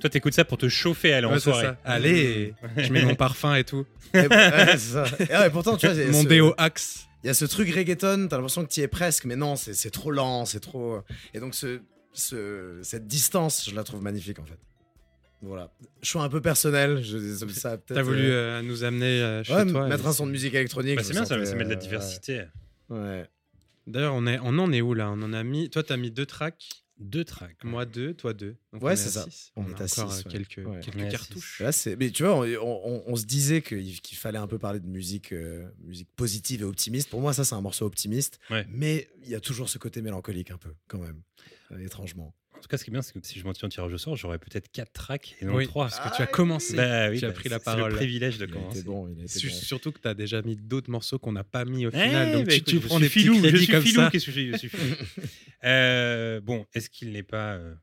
Toi, t'écoutes ça pour te chauffer à aller en Ouais, soirée. ça. Allez, je mets mon parfum et tout. Et, ouais, c'est ça. Et ouais, pourtant, tu vois, Mon ce- déo Axe. Il y a ce truc reggaeton, t'as l'impression que tu y es presque, mais non, c'est c'est trop lent, c'est trop. Et donc, ce, ce- cette distance, je la trouve magnifique en fait. Voilà. Choix un peu personnel, je, ça, ça peut-être, T'as voulu euh, euh, nous amener euh, chez ouais, toi. mettre et un son de musique électronique. Bah, c'est bien, ça, sentais, ça met de la diversité. Ouais. ouais. D'ailleurs, on, est, on en est où là? On en a mis. Toi, t'as mis deux tracks. Deux tracks. Moi, deux. Toi, deux. Donc, Ouais, on est c'est à ça. six. On a est à encore six, euh, ouais. quelques, Ouais. quelques Ouais, cartouches. Là, c'est. Mais tu vois, on, on- on se disait qu'il qu'il fallait un peu parler de musique, euh, musique positive et optimiste. Pour moi, ça, c'est un morceau optimiste. Ouais. Mais il y a toujours ce côté mélancolique un peu, quand même, euh, étrangement. En tout cas, ce qui est bien, c'est que si je m'en tiens au tirage au sort, j'aurais peut-être quatre tracks et non Oui, trois. parce que tu as Ah, commencé. Bah oui, tu as bah, pris la parole. C'est le privilège de Il commencer. bon, il. Surtout que tu as déjà mis d'autres morceaux qu'on n'a pas mis au Eh, final. donc bah, tu, écoute, tu je prends des petits filou, je suis comme filou, ça. qu'est-ce que je suis- je suis filou. Euh, bon, est-ce qu'il n'est pas euh,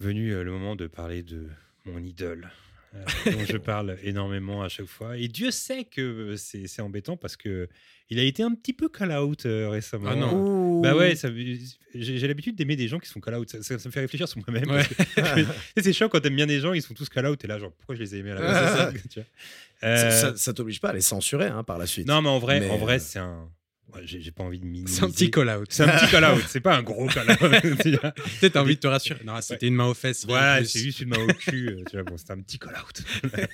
venu euh, le moment de parler de mon idole euh, dont je parle énormément à chaque fois? Et Dieu sait que c'est c'est embêtant parce que il a été un petit peu call out euh, récemment. Ah non. Bah ouais, j'ai l'habitude d'aimer des gens qui sont call out. Ça, ça- ça me fait réfléchir sur moi-même. Ouais. c'est chiant quand t'aimes bien des gens, ils sont tous call out. Et là, genre, pourquoi je les ai aimés à la base ça. Ça, Euh, ça- ça t'oblige pas à les censurer hein, par la suite. Non, mais en vrai, Mais, en vrai, euh, c'est un. Ouais, j'ai pas envie de minimiser. C'est un petit call-out. C'est un petit call out. C'est pas un gros call out. tu vois. Peut-être t'as envie de te rassurer. Non, c'était une main aux fesses. Voilà, c'est juste une main au cul. euh, tu vois, bon, c'est un petit call out.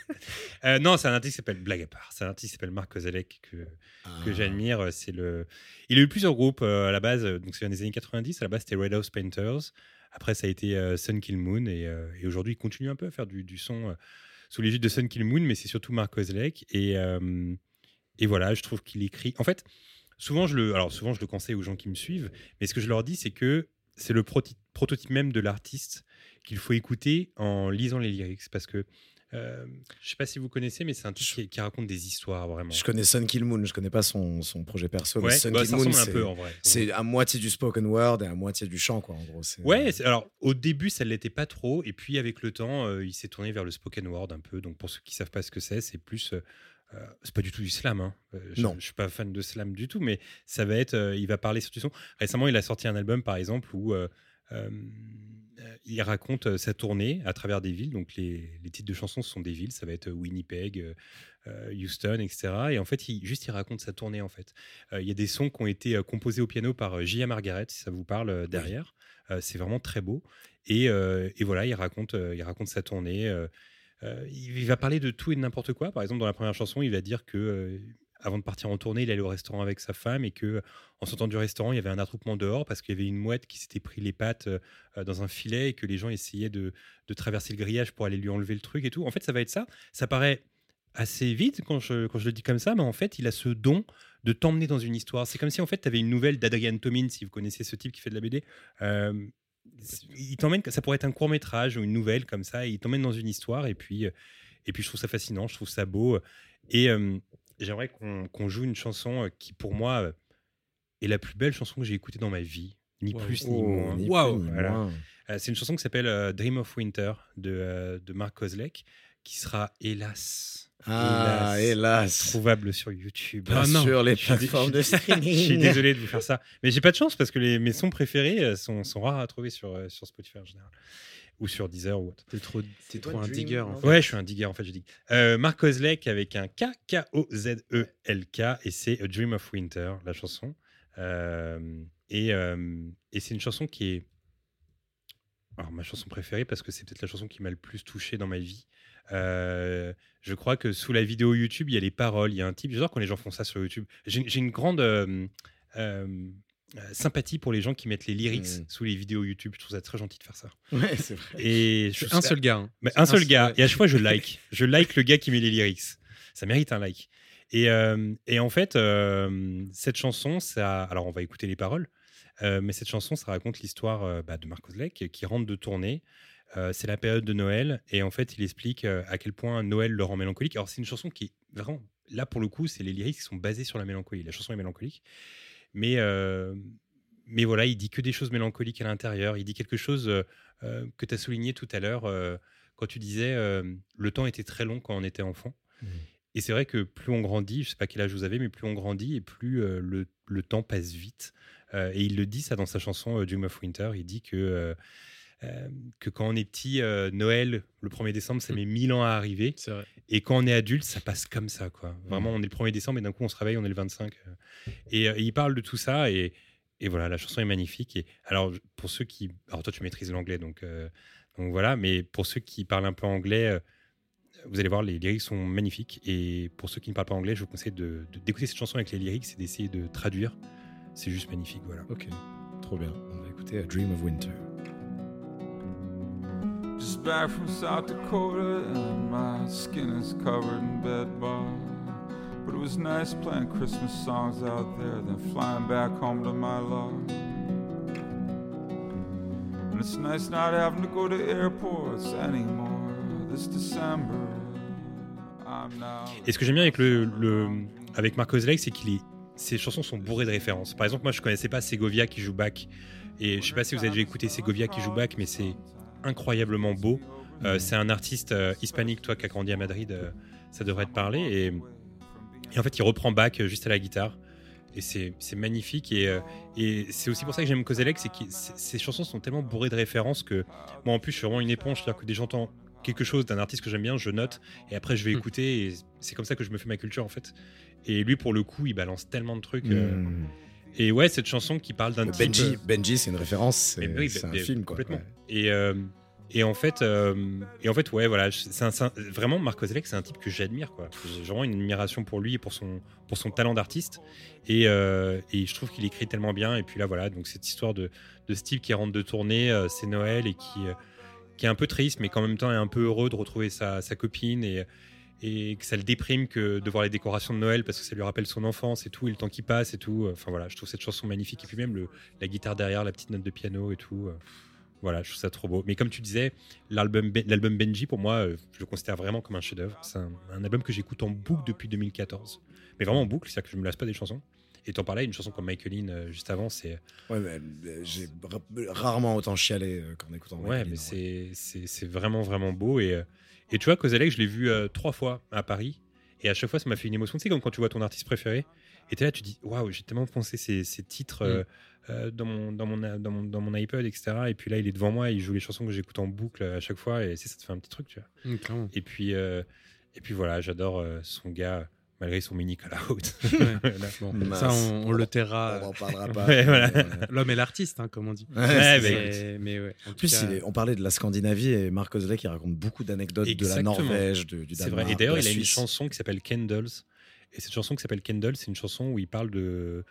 Euh, non, c'est un artiste qui s'appelle Blague à part. C'est un artiste qui s'appelle Marc Kozelek que, que Ah. j'admire. C'est le. Il a eu plusieurs groupes euh, à la base. euh, Donc c'est dans les années 90. À la base, c'était Red House Painters. Après, ça a été euh, Sun Kill Moon. Et, euh, et aujourd'hui, il continue un peu à faire du, du son euh, sous l'égide de Sun Kill Moon, mais c'est surtout Marc Kozelek. Et, euh, et voilà, je trouve qu'il écrit. En fait, souvent je le, alors souvent je le conseille aux gens qui me suivent, mais ce que je leur dis, c'est que c'est le prototype même de l'artiste qu'il faut écouter en lisant les lyrics, parce que euh, je sais pas si vous connaissez, mais c'est un truc qui, qui raconte des histoires vraiment. Je connais Sun Kill Moon, je connais pas son, son projet perso. mais Sun bah, Kill ça Moon, c'est- peu en vrai. c'est à moitié du spoken word et à moitié du chant, quoi, en gros. c'est- Ouais, c'est- alors au début ça ne l'était pas trop, et puis avec le temps euh, il s'est tourné vers le spoken word un peu. Donc pour ceux qui savent pas ce que c'est, c'est plus, euh, c'est pas du tout du slam. Hein. Euh, je, Non. je suis pas fan de slam du tout, mais ça va être, euh, il va parler sur du son. Récemment il a sorti un album par exemple où il raconte sa tournée à travers des villes. Donc les, les titres de chansons sont des villes, ça va être Winnipeg. Houston, etc. Et en fait, il, juste il raconte sa tournée. En fait, il y a des sons qui ont été composés au piano par J.A. Margaret, si ça vous parle derrière. C'est vraiment très beau. Et, et voilà, il raconte, il raconte sa tournée. Euh, euh, il, va parler de tout et de n'importe quoi. Par exemple, dans la première chanson, il va dire que euh, avant de partir en tournée, il allait au restaurant avec sa femme et que en sortant du restaurant, il y avait un attroupement dehors parce qu'il y avait une mouette qui s'était pris les pattes euh, dans un filet et que les gens essayaient de, traverser le grillage pour aller lui enlever le truc et tout. En fait, ça va être ça. Ça paraît assez vite quand je, le dis comme ça, mais en fait, il a ce don de t'emmener dans une histoire. C'est comme si en fait, tu avais une nouvelle d'Adrian Tomin, si vous connaissez ce type qui fait de la BD. Euh, il t'emmène, ça pourrait être un court métrage ou une nouvelle comme ça, et il t'emmène dans une histoire, et puis, et puis je trouve ça fascinant, je trouve ça beau, et j'aimerais qu'on joue une chanson qui, pour moi, est la plus belle chanson que j'ai écoutée dans ma vie, ni plus ni moins. Wow. c'est une chanson qui s'appelle Dream of Winter de, de Mark Kozlek, qui sera hélas ah, hélas. Trouvable sur YouTube. Bien ah, sur les plateformes de streaming. Je suis désolé de vous faire ça. Mais j'ai pas de chance parce que les, mes sons préférés euh, sont, sont rares à trouver sur, euh, sur Spotify en général. Ou sur Deezer ou autre. T'es trop, es trop un digger. En fait. Ouais, je suis un digger en fait. Je dis. Euh, Mark Kozlek avec un K, K-O-Z-E-L-K. Et c'est A Dream of Winter, la chanson. et, et c'est une chanson qui est. Alors, ma chanson préférée parce que c'est peut-être la chanson qui m'a le plus touché dans ma vie. Euh, je crois que sous la vidéo YouTube, il y a les paroles. Il y a un type, j'adore quand les gens font ça sur YouTube. J'ai une grande euh, euh, sympathie pour les gens qui mettent les lyrics mmh. sous les vidéos YouTube. Je trouve ça très gentil de faire ça. Ouais, c'est vrai. Et je un seul gars. Hein. Mais un seul gars. Et à chaque fois, je like. je like le gars qui met les lyrics. Ça mérite un like. Et, et en fait, cette chanson, ça. Alors, on va écouter les paroles. Mais cette chanson, ça raconte l'histoire bah, de Marcos Leck qui rentre de tournée. Euh, c'est la période de Noël et en fait, il explique euh, à quel point Noël le rend mélancolique. Alors, c'est une chanson qui est vraiment, là pour le coup, c'est les lyrics qui sont basés sur la mélancolie. La chanson est mélancolique, mais, euh, mais voilà, il dit que des choses mélancoliques à l'intérieur. Il dit quelque chose que tu as souligné tout à l'heure quand tu disais le temps était très long quand on était enfant. Mmh. Et c'est vrai que plus on grandit, je sais pas quel âge vous avez, mais plus on grandit et plus le, le, temps passe vite. et il le dit ça dans sa chanson Dream of Winter. Il dit que euh, que quand on est petit, euh, Noël, le 1er décembre, ça mm. met 1000 ans à arriver. Et quand on est adulte, ça passe comme ça. Quoi. Mm. Vraiment, on est le 1er décembre et d'un coup, on se réveille, on est le 25. Euh. Et, il parle de tout ça. Et, et, voilà, la chanson est magnifique. Et alors, pour ceux qui. Alors, toi, tu maîtrises l'anglais, donc, donc voilà. Mais pour ceux qui parlent un peu anglais, vous allez voir, les lyrics sont magnifiques. Et pour ceux qui ne parlent pas anglais, je vous conseille d'écouter de, d'écouter cette chanson avec les lyrics et d'essayer de traduire. C'est juste magnifique. Voilà. Ok, trop bien. On va écouter A Dream of Winter. Just back from South Dakota, and my skin is covered in bed. But it was nice playing Christmas songs out there, then flying back home to my love. And it's nice not having to go to airports anymore. Et ce que j'aime bien avec le, avec Marcos Lake, c'est qu'il est ses chansons sont bourrées de références. Par exemple, moi je connaissais pas Segovia qui joue back. Et je sais pas si vous avez déjà écouté Segovia qui joue back, mais c'est incroyablement beau. Euh, c'est un artiste euh, hispanique, toi qui as grandi à Madrid, euh, ça devrait te parler. Et, en fait, il reprend Bach juste à la guitare. Et c'est magnifique. Et, c'est aussi pour ça que j'aime Kozelek, c'est que ces chansons sont tellement bourrées de références que moi, en plus, je suis vraiment une éponge. C'est-à-dire que dès que j'entends quelque chose d'un artiste que j'aime bien, je note. Et après, je vais hmm. écouter. Et c'est comme ça que je me fais ma culture, en fait. Et lui, pour le coup, il balance tellement de trucs. Hmm. Et ouais, cette chanson qui parle d'un Benji, Benji, c'est une référence, c'est un film complètement. Et euh, et en fait, euh, et en fait, ouais, voilà, c'est vraiment Marc Kozelek, c'est un type que j'admire, quoi. J'ai vraiment une admiration pour lui et pour son pour son talent d'artiste. Et, euh, et, je trouve qu'il écrit tellement bien. Et puis là, voilà, donc cette histoire de de Steve qui rentre de tournée, c'est Noël et qui qui est un peu triste, mais qu'en même temps est un peu heureux de retrouver sa, copine et que ça le déprime que de voir les décorations de Noël parce que ça lui rappelle son enfance et tout, et le temps qui passe et tout. Enfin voilà, je trouve cette chanson magnifique. Et puis même la guitare derrière, la petite note de piano et tout. Euh, voilà, je trouve ça trop beau. Mais comme tu disais, l'album l'album Benji, pour moi, euh, je le considère vraiment comme un chef-d'œuvre. C'est un, album que j'écoute en boucle depuis 2014. Mais vraiment en boucle, c'est-à-dire que je me lasse pas des chansons. Et t'en parlais, une chanson comme Michaeline euh, juste avant, c'est. Ouais, j'ai rarement autant chialé qu'en écoutant. Ouais, mais c'est vraiment, vraiment beau. Et, et tu vois, Kozalek, je l'ai vu euh, trois fois à Paris. Et à chaque fois, ça m'a fait une émotion. Tu sais, comme quand tu vois ton artiste préféré. Et là, tu dis, waouh, j'ai tellement pensé ces, ces titres euh, mm. euh, dans, mon, dans, mon, dans, mon, dans, mon, iPod, etc. Et puis là, il est devant moi, il joue les chansons que j'écoute en boucle à chaque fois. Et ça te fait un petit truc, tu vois. Mm, et, puis, et puis voilà, j'adore son gars malgré son mini call out. ça, on, le taira. On en parlera pas. L'homme et l'artiste, hein, comme on dit. mais, en plus, on parlait de la Scandinavie et Marc Ozley qui raconte beaucoup d'anecdotes de la Norvège, du Danemark. C'est vrai. Et d'ailleurs, il a une chanson qui s'appelle Candles. Et cette chanson qui s'appelle Candles, c'est une chanson où il parle de,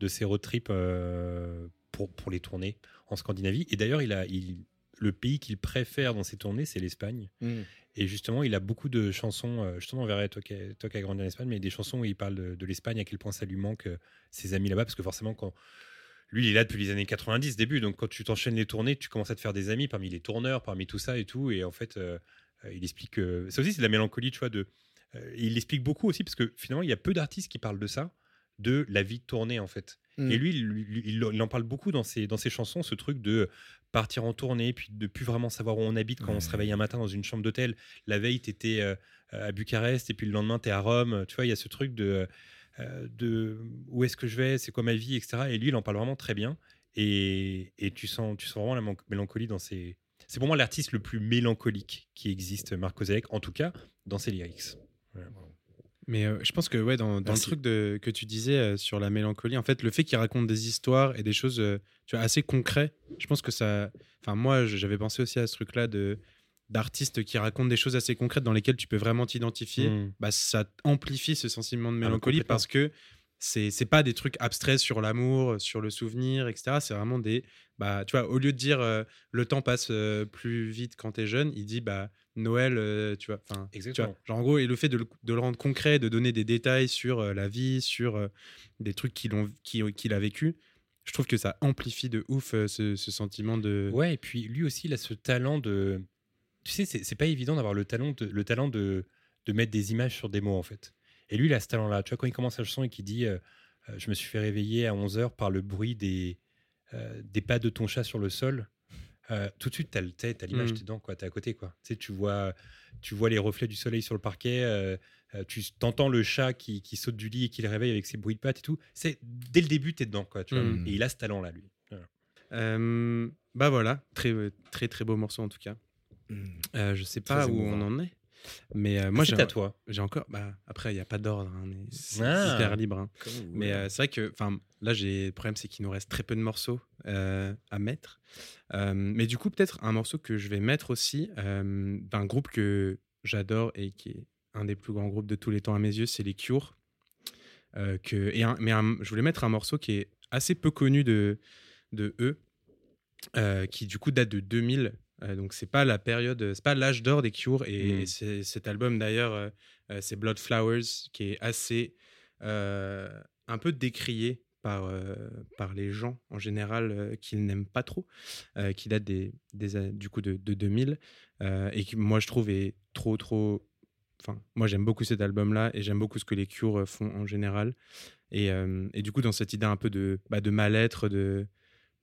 de ses road trips euh, pour, pour les tournées en Scandinavie. Et d'ailleurs, il a, il, le pays qu'il préfère dans ses tournées, c'est l'Espagne. Mm. Et justement, il a beaucoup de chansons, euh, justement, on verrait toi qui, as grandi en Espagne, mais des chansons où il parle de, l'Espagne, à quel point ça lui manque euh, ses amis là-bas, parce que forcément, quand lui, il est là depuis les années 90, début. Donc, quand tu t'enchaînes les tournées, tu commences à te faire des amis parmi les tourneurs, parmi tout ça et tout. Et en fait, euh, il explique que. Ça aussi, c'est de la mélancolie, tu vois. De, euh, il explique beaucoup aussi, parce que finalement, il y a peu d'artistes qui parlent de ça, de la vie de tournée, en fait. Mm. Et lui, il, il- il en parle beaucoup dans ses, dans ses chansons, ce truc de partir en tournée, puis de plus vraiment savoir où on habite quand on se réveille un matin dans une chambre d'hôtel. La veille, tu étais à Bucarest, et puis le lendemain, tu es à Rome. Tu vois, il y a ce truc de, euh, de où est-ce que je vais, c'est quoi ma vie, etc. Et lui, il en parle vraiment très bien. Et, et tu, sens, tu sens vraiment la mélancolie dans ses. C'est pour moi l'artiste le plus mélancolique qui existe, Marco Zek, en tout cas dans ses lyrics. Mais euh, je pense que ouais, dans, dans le truc de, que tu disais euh, sur la mélancolie, en fait, le fait qu'il raconte des histoires et des choses euh, tu vois, assez concrètes, je pense que ça. Enfin, moi, j'avais pensé aussi à ce truc-là de d'artistes qui racontent des choses assez concrètes dans lesquelles tu peux vraiment t'identifier. Mm. Bah, ça amplifie ce sentiment de mais mélancolie parce que c'est c'est pas des trucs abstraits sur l'amour, sur le souvenir, etc. C'est vraiment des. Bah, tu vois, au lieu de dire euh, le temps passe euh, plus vite quand t'es jeune, il dit bah Noël, euh, tu vois. Enfin, genre en gros, et le fait de le, de le rendre concret, de donner des détails sur euh, la vie, sur euh, des trucs qu'il qui- qu'il a vécu, je trouve que ça amplifie de ouf euh, ce, ce sentiment de. Ouais, et puis lui aussi, il a ce talent de. Tu sais, c'est c'est pas évident d'avoir le talent, de, le talent de, de mettre des images sur des mots, en fait. Et lui, il a ce talent-là. Tu vois, quand il commence sa chanson et qu'il dit euh, euh, Je me suis fait réveiller à 11h par le bruit des, euh, des pas de ton chat sur le sol. euh, tout de suite, t'as le t'as l'image, Mm. t'es dedans, quoi. T'es à côté, quoi. Tu sais, tu vois, tu vois les reflets du soleil sur le parquet. euh, tu t'entends le chat qui, qui saute du lit et qui le réveille avec ses bruits de pattes et tout. C'est dès le début, t'es dedans, quoi. Tu vois. Mm. Et il a ce talent-là, lui. Voilà. Euh, bah voilà, très très très beau morceau en tout cas. Mm. Euh, je sais Très pas où émouvant. on en est, mais euh, moi j'ai c'est à toi. j'ai encore. Bah après il y a pas d'ordre, hein, c'est Ah. hyper libre. hein. Mais euh, c'est vrai que, enfin, là, le problème, c'est qu'il nous reste très peu de morceaux euh, à mettre. Mais du coup, peut-être un morceau que je vais mettre aussi d'un groupe que j'adore et qui est un des plus grands groupes de tous les temps à mes yeux, c'est les Cure. Que, et un- mais un- je voulais mettre un morceau qui est assez peu connu de, de eux, qui du coup date de 2000. Euh, donc c'est pas la période, c'est pas l'âge d'or des Cure. Et Mm. cet album d'ailleurs, euh, euh, c'est Blood Flowers, qui est assez un peu décrié par, euh, par les gens en général euh, qu'ils n'aiment pas trop, euh, qui date des, du coup de, de 2000 euh, et qui moi je trouve est trop trop. Enfin, moi j'aime beaucoup cet album-là et j'aime beaucoup ce que les Cure euh, font en général. Et, et du coup dans cette idée un peu de, bah, de mal-être, de,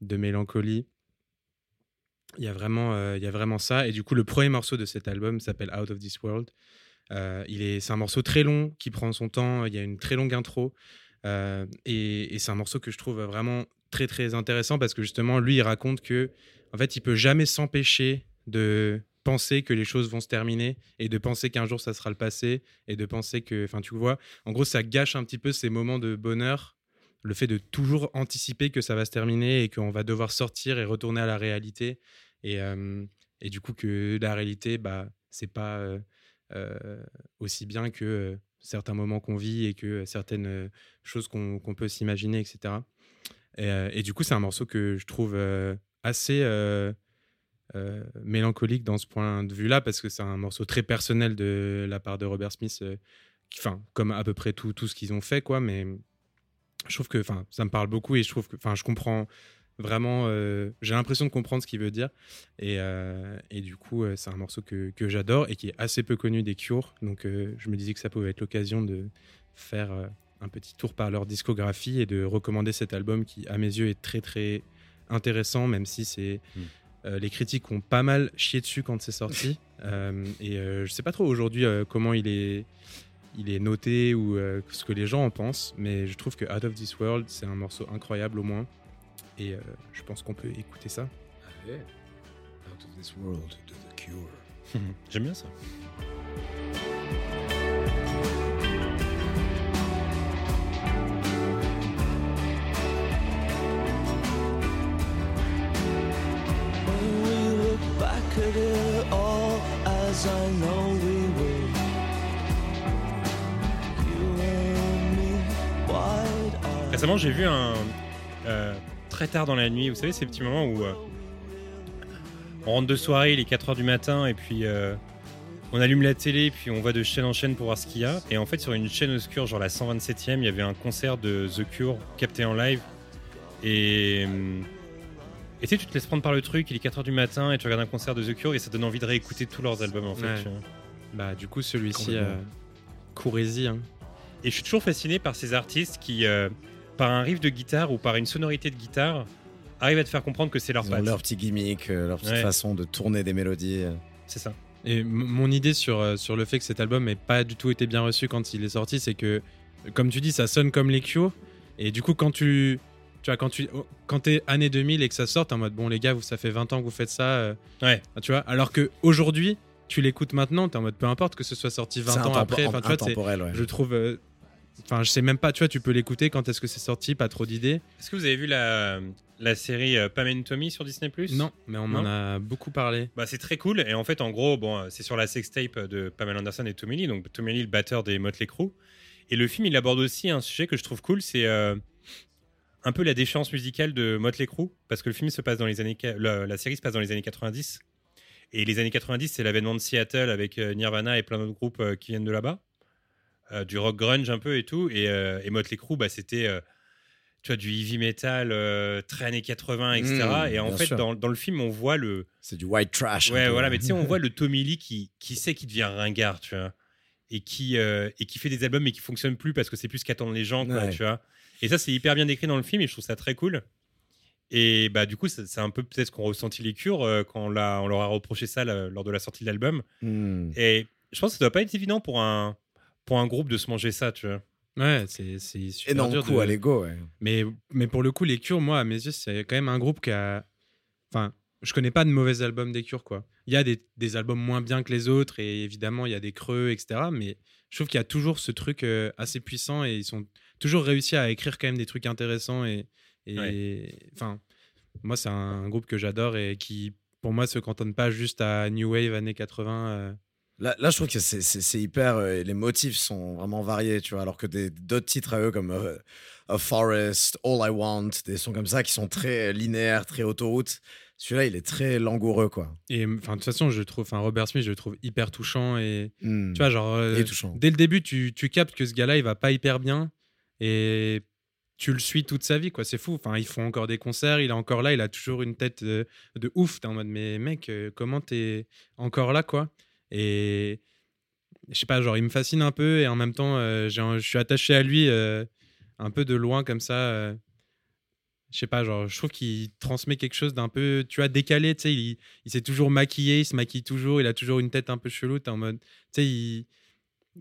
de mélancolie, il y a vraiment euh, il y a vraiment ça. Et du coup le premier morceau de cet album s'appelle Out of This World. Euh, il est, c'est un morceau très long qui prend son temps. Il y a une très longue intro. Euh, et, et c'est un morceau que je trouve vraiment très très intéressant parce que justement lui il raconte que en fait il peut jamais s'empêcher de penser que les choses vont se terminer et de penser qu'un jour ça sera le passé et de penser que enfin tu vois en gros ça gâche un petit peu ces moments de bonheur le fait de toujours anticiper que ça va se terminer et qu'on va devoir sortir et retourner à la réalité et, euh, et du coup que la réalité bah c'est pas euh, euh, aussi bien que certains moments qu'on vit et que certaines choses qu'on peut s'imaginer, etc. Et, du coup, c'est un morceau que je trouve assez mélancolique dans ce point de vue-là, parce que c'est un morceau très personnel de la part de Robert Smith, qui- comme à peu près tout, tout ce qu'ils ont fait, quoi, mais je trouve que enfin, ça me parle beaucoup et je trouve que enfin, je comprends vraiment, euh, j'ai l'impression de comprendre ce qu'il veut dire. Et, euh, et du coup, euh, c'est un morceau que, que j'adore et qui est assez peu connu des Cure. Donc, je me disais que ça pouvait être l'occasion de faire un petit tour par leur discographie et de recommander cet album qui, à mes yeux, est très très intéressant, même si c'est. Mm. les critiques ont pas mal chié dessus quand c'est sorti. Et je sais pas trop aujourd'hui comment il est, il est noté ou euh, ce que les gens en pensent, mais je trouve que Out of This World, c'est un morceau incroyable au moins. Et euh, je pense qu'on peut écouter ça. Allez. Out of this world de The Cure. J'aime bien ça. When we look back at it all, as I know we Récemment, j'ai vu un. euh, très tard dans la nuit, vous savez, ces petits moments où. euh, on rentre de soirée, il est 4h du matin, et puis. euh, on allume la télé, puis on va de chaîne en chaîne pour voir ce qu'il y a. Et en fait, sur une chaîne obscure, genre la 127e, il y avait un concert de The Cure capté en live. Et. Et tu sais, tu te laisses prendre par le truc, il est 4h du matin et tu regardes un concert de The Cure et ça donne envie de réécouter tous leurs albums en fait. Ouais. tu vois. Bah, du coup, celui-ci, euh, courez-y. hein. Et je suis toujours fasciné par ces artistes qui, euh, par un riff de guitare ou par une sonorité de guitare, arrivent à te faire comprendre que c'est leur patte. leur petit gimmick, euh, leur petite Ouais. façon de tourner des mélodies. euh. C'est ça. Et mon idée sur, euh, sur le fait que cet album n'ait pas du tout été bien reçu quand il est sorti, c'est que, comme tu dis, ça sonne comme les Cure. Et du coup, quand tu. Tu vois, quand tu oh, quand t'es année 2000 et que ça sort, t'es en mode bon, les gars, vous, ça fait 20 ans que vous faites ça. euh, Ouais. tu vois, alors que aujourd'hui, tu l'écoutes maintenant, t'es en mode peu importe que ce soit sorti 20 C'est ans après. Enfin, tu vois, ouais. je trouve. euh, Enfin, je sais même pas, tu vois, tu peux l'écouter quand est-ce que c'est sorti, pas trop d'idées. Est-ce que vous avez vu la, la série euh, Pam and Tommy sur Disney Non, mais on en Non? a beaucoup parlé. Bah, c'est très cool. Et en fait, en gros, bon, euh, c'est sur la sextape de Pamela Anderson et Tommy Lee, donc Tommy Lee, le batteur des Motley Crue. Et le film, il aborde aussi un sujet que je trouve cool, c'est euh, un peu la déchéance musicale de Motley Crue, parce que le film se passe dans les années, la, la série se passe dans les années 90. Et les années 90, c'est l'avènement de Seattle avec euh, Nirvana et plein d'autres groupes euh, qui viennent de là-bas, Euh, du rock grunge un peu et tout. Et, euh, et Motley Crue, bah, c'était euh, tu vois, du heavy metal euh, très années 80, etc. Mmh, et en fait, dans, dans le film, on voit le, C'est du white trash. Ouais, voilà, mais tu sais, on voit le Tommy Lee qui, qui sait qu'il devient ringard, tu vois. Et qui, et qui fait des albums mais qui fonctionnent plus parce que c'est plus ce qu'attendent les gens, quoi, Ouais. tu vois. Et ça, c'est hyper bien décrit dans le film et je trouve ça très cool. Et bah, du coup, c'est un peu peut-être ce qu'ont ressenti les cures euh, quand on, on leur a reproché ça là, lors de la sortie de l'album. Hmm. Et je pense que ça doit pas être évident pour un, pour un groupe de se manger ça, tu vois. Ouais, c'est super Énorme dur coup de- à l'ego, ouais. Mais, mais pour le coup, les Cures, moi, à mes yeux, c'est quand même un groupe qui a. Enfin, je connais pas de mauvais albums des Cures, quoi. Il y a des, des albums moins bien que les autres, et évidemment, il y a des creux, etc. Mais je trouve qu'il y a toujours ce truc euh, assez puissant, et ils sont toujours réussi à écrire quand même des trucs intéressants. Et. et- Enfin, moi, c'est un groupe que j'adore, et qui, pour moi, se cantonne pas juste à New Wave années 80. euh. Là, là, je trouve que c'est- hyper. euh, les motifs sont vraiment variés, tu vois. Alors que d'autres titres à eux, comme euh, A Forest, All I Want, des sons comme ça qui sont très linéaires, très autoroute. Celui-là, il est très langoureux, quoi. Et enfin, de toute façon, je trouve, enfin, Robert Smith, je le trouve hyper touchant, et. Hmm. Tu vois, genre, euh, dès le début, tu, tu captes que ce gars-là, il va pas hyper bien et tu le suis toute sa vie, quoi. C'est fou. Enfin, ils font encore des concerts, il est encore là, il a toujours une tête euh, de ouf. T'es en mode, mais mec, euh, comment t'es encore là, quoi? Et je sais pas, genre, il me fascine un peu et en même temps, euh, je suis attaché à lui euh, un peu de loin comme ça. euh. je sais pas, genre, je trouve qu'il transmet quelque chose d'un peu, tu vois, décalé, tu sais, il, il s'est toujours maquillé, il se maquille toujours, il a toujours une tête un peu chelou, en mode, tu sais, il,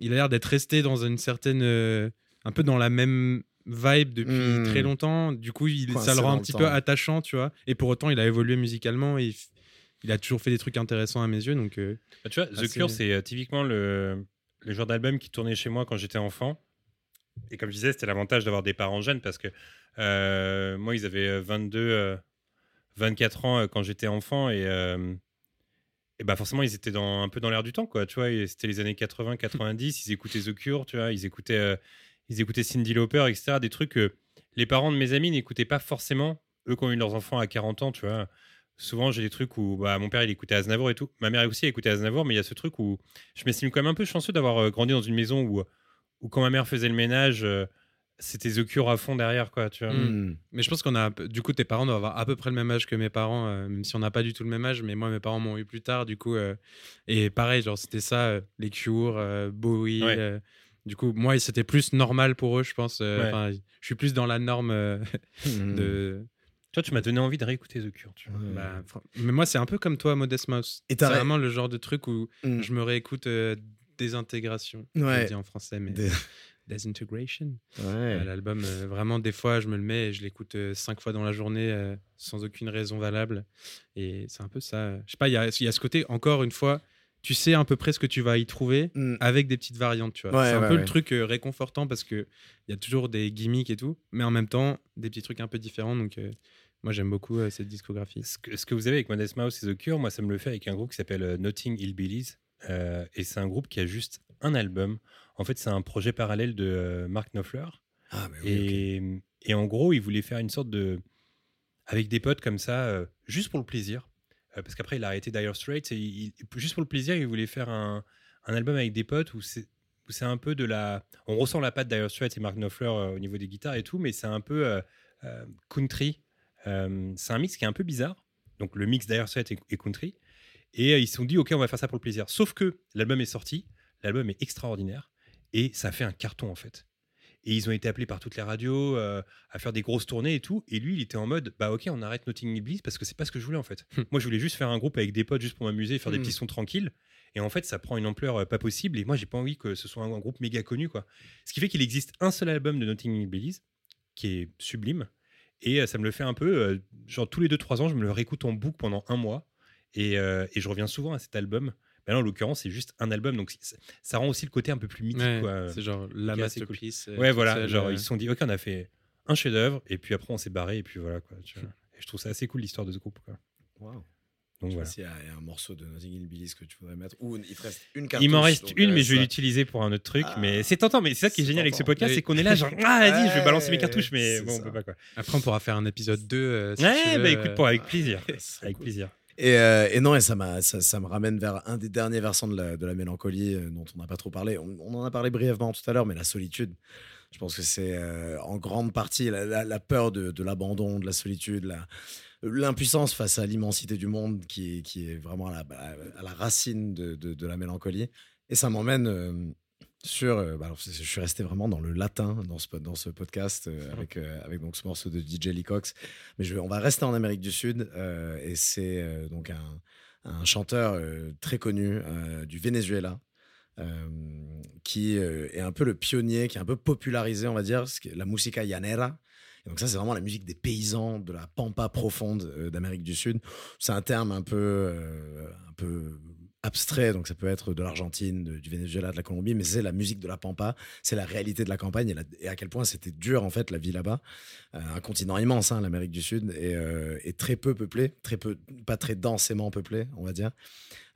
il a l'air d'être resté dans une certaine, euh, un peu dans la même vibe depuis Hmm. très longtemps, du coup, il, ça le rend un petit temps. peu attachant, tu vois, et pour autant, il a évolué musicalement, et il, il a toujours fait des trucs intéressants à mes yeux, donc, euh, Bah, tu vois, The Cure, c'est euh, typiquement le, le genre d'album qui tournait chez moi quand j'étais enfant. Et comme je disais, c'était l'avantage d'avoir des parents jeunes parce que euh, moi, ils avaient euh, 22, euh, 24 ans quand j'étais enfant et, et bah forcément, ils étaient dans, un peu dans l'air du temps, quoi. Tu vois, c'était les années 80, 90, ils écoutaient The Cure, tu vois, ils écoutaient, ils écoutaient Cindy Lauper, etc. Des trucs que les parents de mes amis n'écoutaient pas forcément, eux qui ont eu leurs enfants à 40 ans, tu vois souvent j'ai des trucs où bah, mon père il écoutait Aznavour et tout. Ma mère aussi écoutait Aznavour, mais il y a ce truc où je m'estime quand même un peu chanceux d'avoir euh, grandi dans une maison où, où quand ma mère faisait le ménage, euh, c'était The Cure à fond derrière, quoi, tu vois. Mm. Hmm. Mais je pense qu'on a, du coup, tes parents doivent avoir à peu près le même âge que mes parents, euh, même si on n'a pas du tout le même âge. Mais moi, mes parents m'ont eu plus tard, du coup. euh, et pareil, genre, c'était ça, euh, les Cure, euh, Bowie. Ouais. euh, du coup, moi, c'était plus normal pour eux, je pense. euh, Ouais. Je suis plus dans la norme euh, Hmm. de. Toi, tu m'as donné envie de réécouter The Cure, tu vois. Ouais. bah, mais moi, c'est un peu comme toi, Modest Mouse. C'est vraiment le genre de truc où Hmm. je me réécoute euh, Désintégration. je Ouais. le dis en français, mais. Des- Desintegration. Ouais. Euh, L'album, euh, vraiment, des fois, je me le mets et je l'écoute euh, cinq fois dans la journée euh, sans aucune raison valable. Et c'est un peu ça. Je sais pas, il y a, il y a ce côté, encore une fois, tu sais à peu près ce que tu vas y trouver Hmm. avec des petites variantes, tu vois. Ouais, c'est un peu le truc réconfortant parce que il y a toujours des gimmicks et tout, mais en même temps, des petits trucs un peu différents. Donc, moi, j'aime beaucoup euh, cette discographie. Ce que, ce que vous avez avec Modest Mouse et The Cure, moi, ça me le fait avec un groupe qui s'appelle euh, Notting Hillbillies. Euh, et c'est un groupe qui a juste un album. En fait, c'est un projet parallèle de euh, Mark Knopfler. Ah, mais oui, ok. Et, et en gros, il voulait faire une sorte de. Avec des potes comme ça, euh, juste pour le plaisir. Euh, parce qu'après, il a arrêté Dire Straits. Et il- il- juste pour le plaisir, il voulait faire un, un album avec des potes où c'est. où c'est un peu de la. On ressent la patte Dire Straits et Mark Knopfler euh, au niveau des guitares et tout, mais c'est un peu. euh, euh, country. Euh, c'est un mix qui est un peu bizarre. Donc le mix d'Air et, et country. Et euh, ils se sont dit, ok, on va faire ça pour le plaisir. Sauf que l'album est sorti, l'album est extraordinaire et ça a fait un carton en fait. Et ils ont été appelés par toutes les radios euh, à faire des grosses tournées et tout. Et lui, il était en mode, bah ok, on arrête Notting Hill Bliss parce que c'est pas ce que je voulais en fait. Hmm. moi, je voulais juste faire un groupe avec des potes juste pour m'amuser, faire des Hmm. petits sons tranquilles. Et en fait, ça prend une ampleur euh, pas possible. Et moi, j'ai pas envie que ce soit un, un groupe méga connu quoi. Ce qui fait qu'il existe un seul album de Notting Hill Bliss qui est sublime. Et euh, ça me le fait un peu, euh, genre tous les 2-3 ans, je me le réécoute en boucle pendant un mois. Et, euh, et je reviens souvent à cet album. Mais là, en l'occurrence, c'est juste un album. Donc ça rend aussi le côté un peu plus mythique. Ouais, quoi. c'est genre la cool. masterpiece. euh, Ouais, voilà. seule, genre, euh, ils se sont dit, ok, on a fait un chef-d'œuvre, et puis après, on s'est barré, et puis voilà. Quoi, tu vois. Et je trouve ça assez cool l'histoire de ce groupe. Quoi. Donc Je sais voilà. pas s'il y a- il y a un morceau de Notting Hill Billis que tu voudrais mettre. Ou il te reste une Il cartouche. m'en reste une, mais je vais l'utiliser pour un autre truc. Ah. mais c'est tentant. Mais c'est ça qui est génial avec ce podcast, Oui. c'est qu'on est là, genre, ah, vas-y, je vais balancer mes cartouches, mais bon, on ça. peut pas quoi. Après, on pourra faire un épisode 2. euh, si ouais, tu veux, bah écoute, euh, pour, avec plaisir. Avec cool. plaisir. Et, euh, et non, et ça, m'a- ça, ça me ramène vers un des derniers versants de la, de la mélancolie euh, dont on n'a pas trop parlé. On, on en a parlé brièvement tout à l'heure, mais la solitude. Je pense que c'est euh, en grande partie la, la- la peur de, de l'abandon, de la solitude, la- l'impuissance face à l'immensité du monde qui, est- qui est vraiment à la, à la racine de, de- de la mélancolie. Et ça m'emmène euh, sur. euh, bah alors, je suis resté vraiment dans le latin dans ce, dans ce podcast euh, avec, euh, avec donc ce morceau de DJ Lee Cox. Mais je on va rester en Amérique du Sud et c'est donc un, un chanteur très connu du Venezuela. qui est un peu le pionnier, qui a un peu popularisé, on va dire, la musica llanera. Donc ça, c'est vraiment la musique des paysans, de la pampa profonde euh, d'Amérique du Sud. C'est un terme un peu, euh, un peu abstrait, donc ça peut être de l'Argentine, du Venezuela, de la Colombie, mais c'est la musique de la pampa, c'est la réalité de la campagne et, à quel point c'était dur en fait la vie là-bas. Euh, un continent immense, hein, l'Amérique du Sud, et, euh, et très peu peuplé, très peu, pas très densément peuplé, on va dire.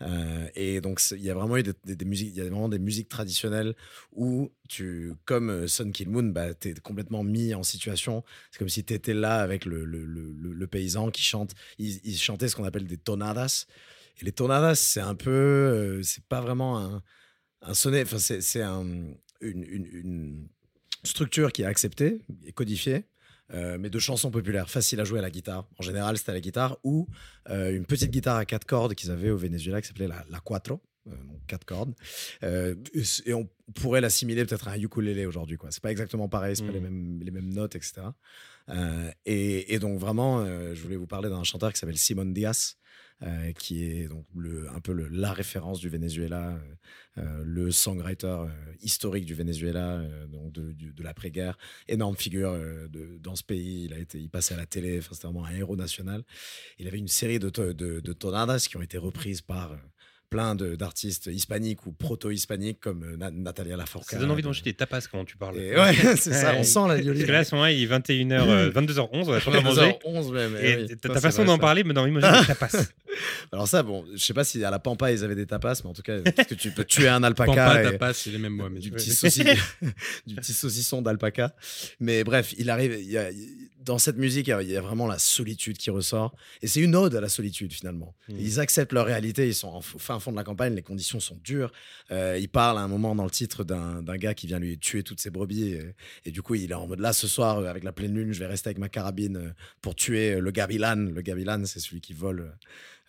Euh, et donc il y a vraiment eu des, musiques, il y a vraiment des musiques traditionnelles où tu, comme Sun Kill Moon, bah, t'es complètement mis en situation. C'est comme si tu étais là avec le- le paysan qui chante. Il, il chantait ce qu'on appelle des tonadas. Et les tonadas, c'est un peu, euh, c'est pas vraiment un, un sonnet. Enfin, c'est c'est un- une, une- une structure qui est acceptée et codifiée. euh, mais de chansons populaires, faciles à jouer à la guitare. En général, c'était à la guitare ou euh, une petite guitare à quatre cordes qu'ils avaient au Venezuela qui s'appelait la, la cuatro, euh, donc quatre cordes. Et on pourrait l'assimiler peut-être à un ukulélé aujourd'hui. quoi. C'est pas exactement pareil, c'est pas les mêmes, les mêmes notes, etc. Et, et donc vraiment, je voulais vous parler d'un chanteur qui s'appelle Simon Diaz, euh, qui est donc le, un peu la référence du Venezuela, euh, euh, le songwriter historique du Venezuela, de, de l'après-guerre, énorme figure dans ce pays. Il a été, il passait à la télé, enfin, c'était vraiment un héros national. Il avait une série de, de, tonadas qui ont été reprises par plein d'artistes hispaniques ou proto-hispaniques comme euh, Na- Natalia Lafourcade. Ça donne envie de manger des tapas quand tu parles. Et ouais, c'est ça, on sent la que là, à ce moment-là, il est 21h, euh, 22h11, on a pas manger. 11 même. eh Et oui. ta façon d'en parler me donne envie de manger des tapas. Alors ça, bon, je sais pas si à la Pampa ils avaient des tapas, mais en tout cas, parce que tu peux tuer un alpaca Pampa, et tapas, c'est les mêmes mots. Mais du petit, saucisson, du petit saucisson d'alpaca. Mais bref, il arrive. il y a- dans cette musique, il y a- vraiment la solitude qui ressort, et c'est une ode à la solitude finalement. Mm. Ils acceptent leur réalité. Ils sont en fin fond de la campagne. Les conditions sont dures. Euh, il parle à un moment dans le titre d'un gars qui vient lui tuer toutes ses brebis, et, et du coup, il est en mode là ce soir euh, avec la pleine lune, je vais rester avec ma carabine euh, pour tuer euh, le gavilan. Le gavilan, c'est celui qui vole.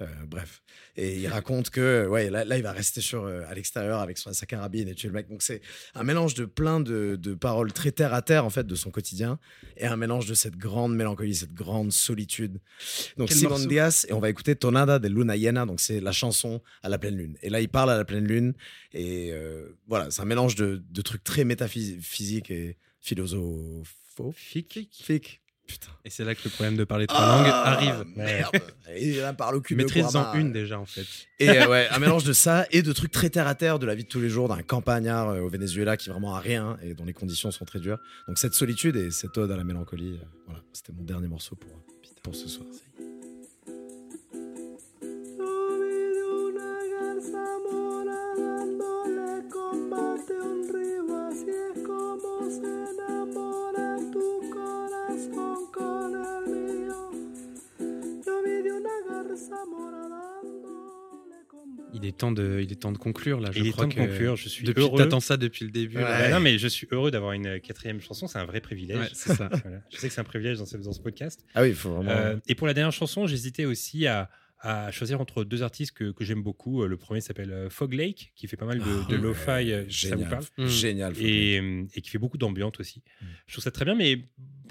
Euh, bref. Et il raconte que ouais, là, là, il va rester sur, euh, à l'extérieur avec son- sa carabine et tuer le mec. Donc c'est un mélange de plein de, de paroles très terre à terre en fait de son quotidien et un mélange de cette grande mélancolie, cette grande solitude. Donc Simon Diaz et on va écouter Tonada de Luna Llena. Donc c'est la chanson à la pleine lune. Et là il parle à la pleine lune et euh, voilà, c'est un mélange de, de trucs très métaphysiques et philosophiques. Fic. Putain. Et c'est là que le problème de parler trois langues Ah, arrive. Merde. Et il parle au cul. Maîtrise-en une déjà, en fait. Et euh, ouais, un mélange de ça et de trucs très terre à terre de la vie de tous les jours d'un campagnard euh, au Venezuela qui vraiment a rien et dont les conditions sont très dures. Donc cette solitude et cette ode à la mélancolie, euh, voilà, c'était mon dernier morceau pour, pour ce soir. Il est temps de, il est temps de conclure là. Je Il est crois de que conclure. Je suis Depuis, heureux. t'attends ça depuis le début. Ouais. là. Non, mais je suis heureux d'avoir une quatrième chanson. C'est un vrai privilège. Ouais, c'est ça. Voilà. Je sais que c'est un privilège dans ce, dans ce podcast. Ah oui, il faut vraiment. Euh, et pour la dernière chanson, j'hésitais aussi à, à choisir entre deux artistes que, que j'aime beaucoup. Euh, Le premier s'appelle euh, Fog Lake, qui fait pas mal de, de Ah, lo-fi. ouais, euh, Ça vous génial, parle Mm. génial. et, et qui fait beaucoup d'ambiance aussi. Mm. Je trouve ça très bien, mais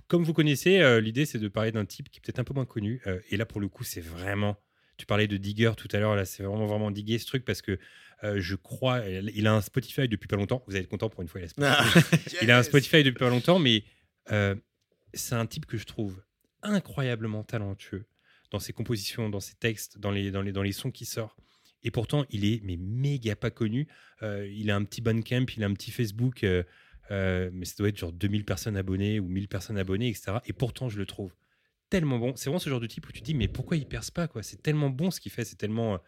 comme vous connaissez, euh, l'idée c'est de parler d'un type qui est peut-être un peu moins connu. Euh, et là, pour le coup, c'est vraiment. Tu parlais de Digger tout à l'heure, là, c'est vraiment, vraiment diguer ce truc parce que euh, je crois. Il a un Spotify depuis pas longtemps. Vous allez être content pour une fois, il a Spotify. Il a un Spotify depuis pas longtemps, mais euh, c'est un type que je trouve incroyablement talentueux dans ses compositions, dans ses textes, dans les, dans les, dans les sons qui sortent. Et pourtant, il est mais méga pas connu. Euh, il a un petit Bandcamp, il a un petit Facebook, euh, mais ça doit être genre 2000 personnes abonnées ou 1000 personnes abonnées, etc. Et pourtant, je le trouve tellement bon. C'est vraiment ce genre de type où tu te dis, mais pourquoi il perce pas quoi? C'est tellement bon ce qu'il fait, c'est tellement, euh,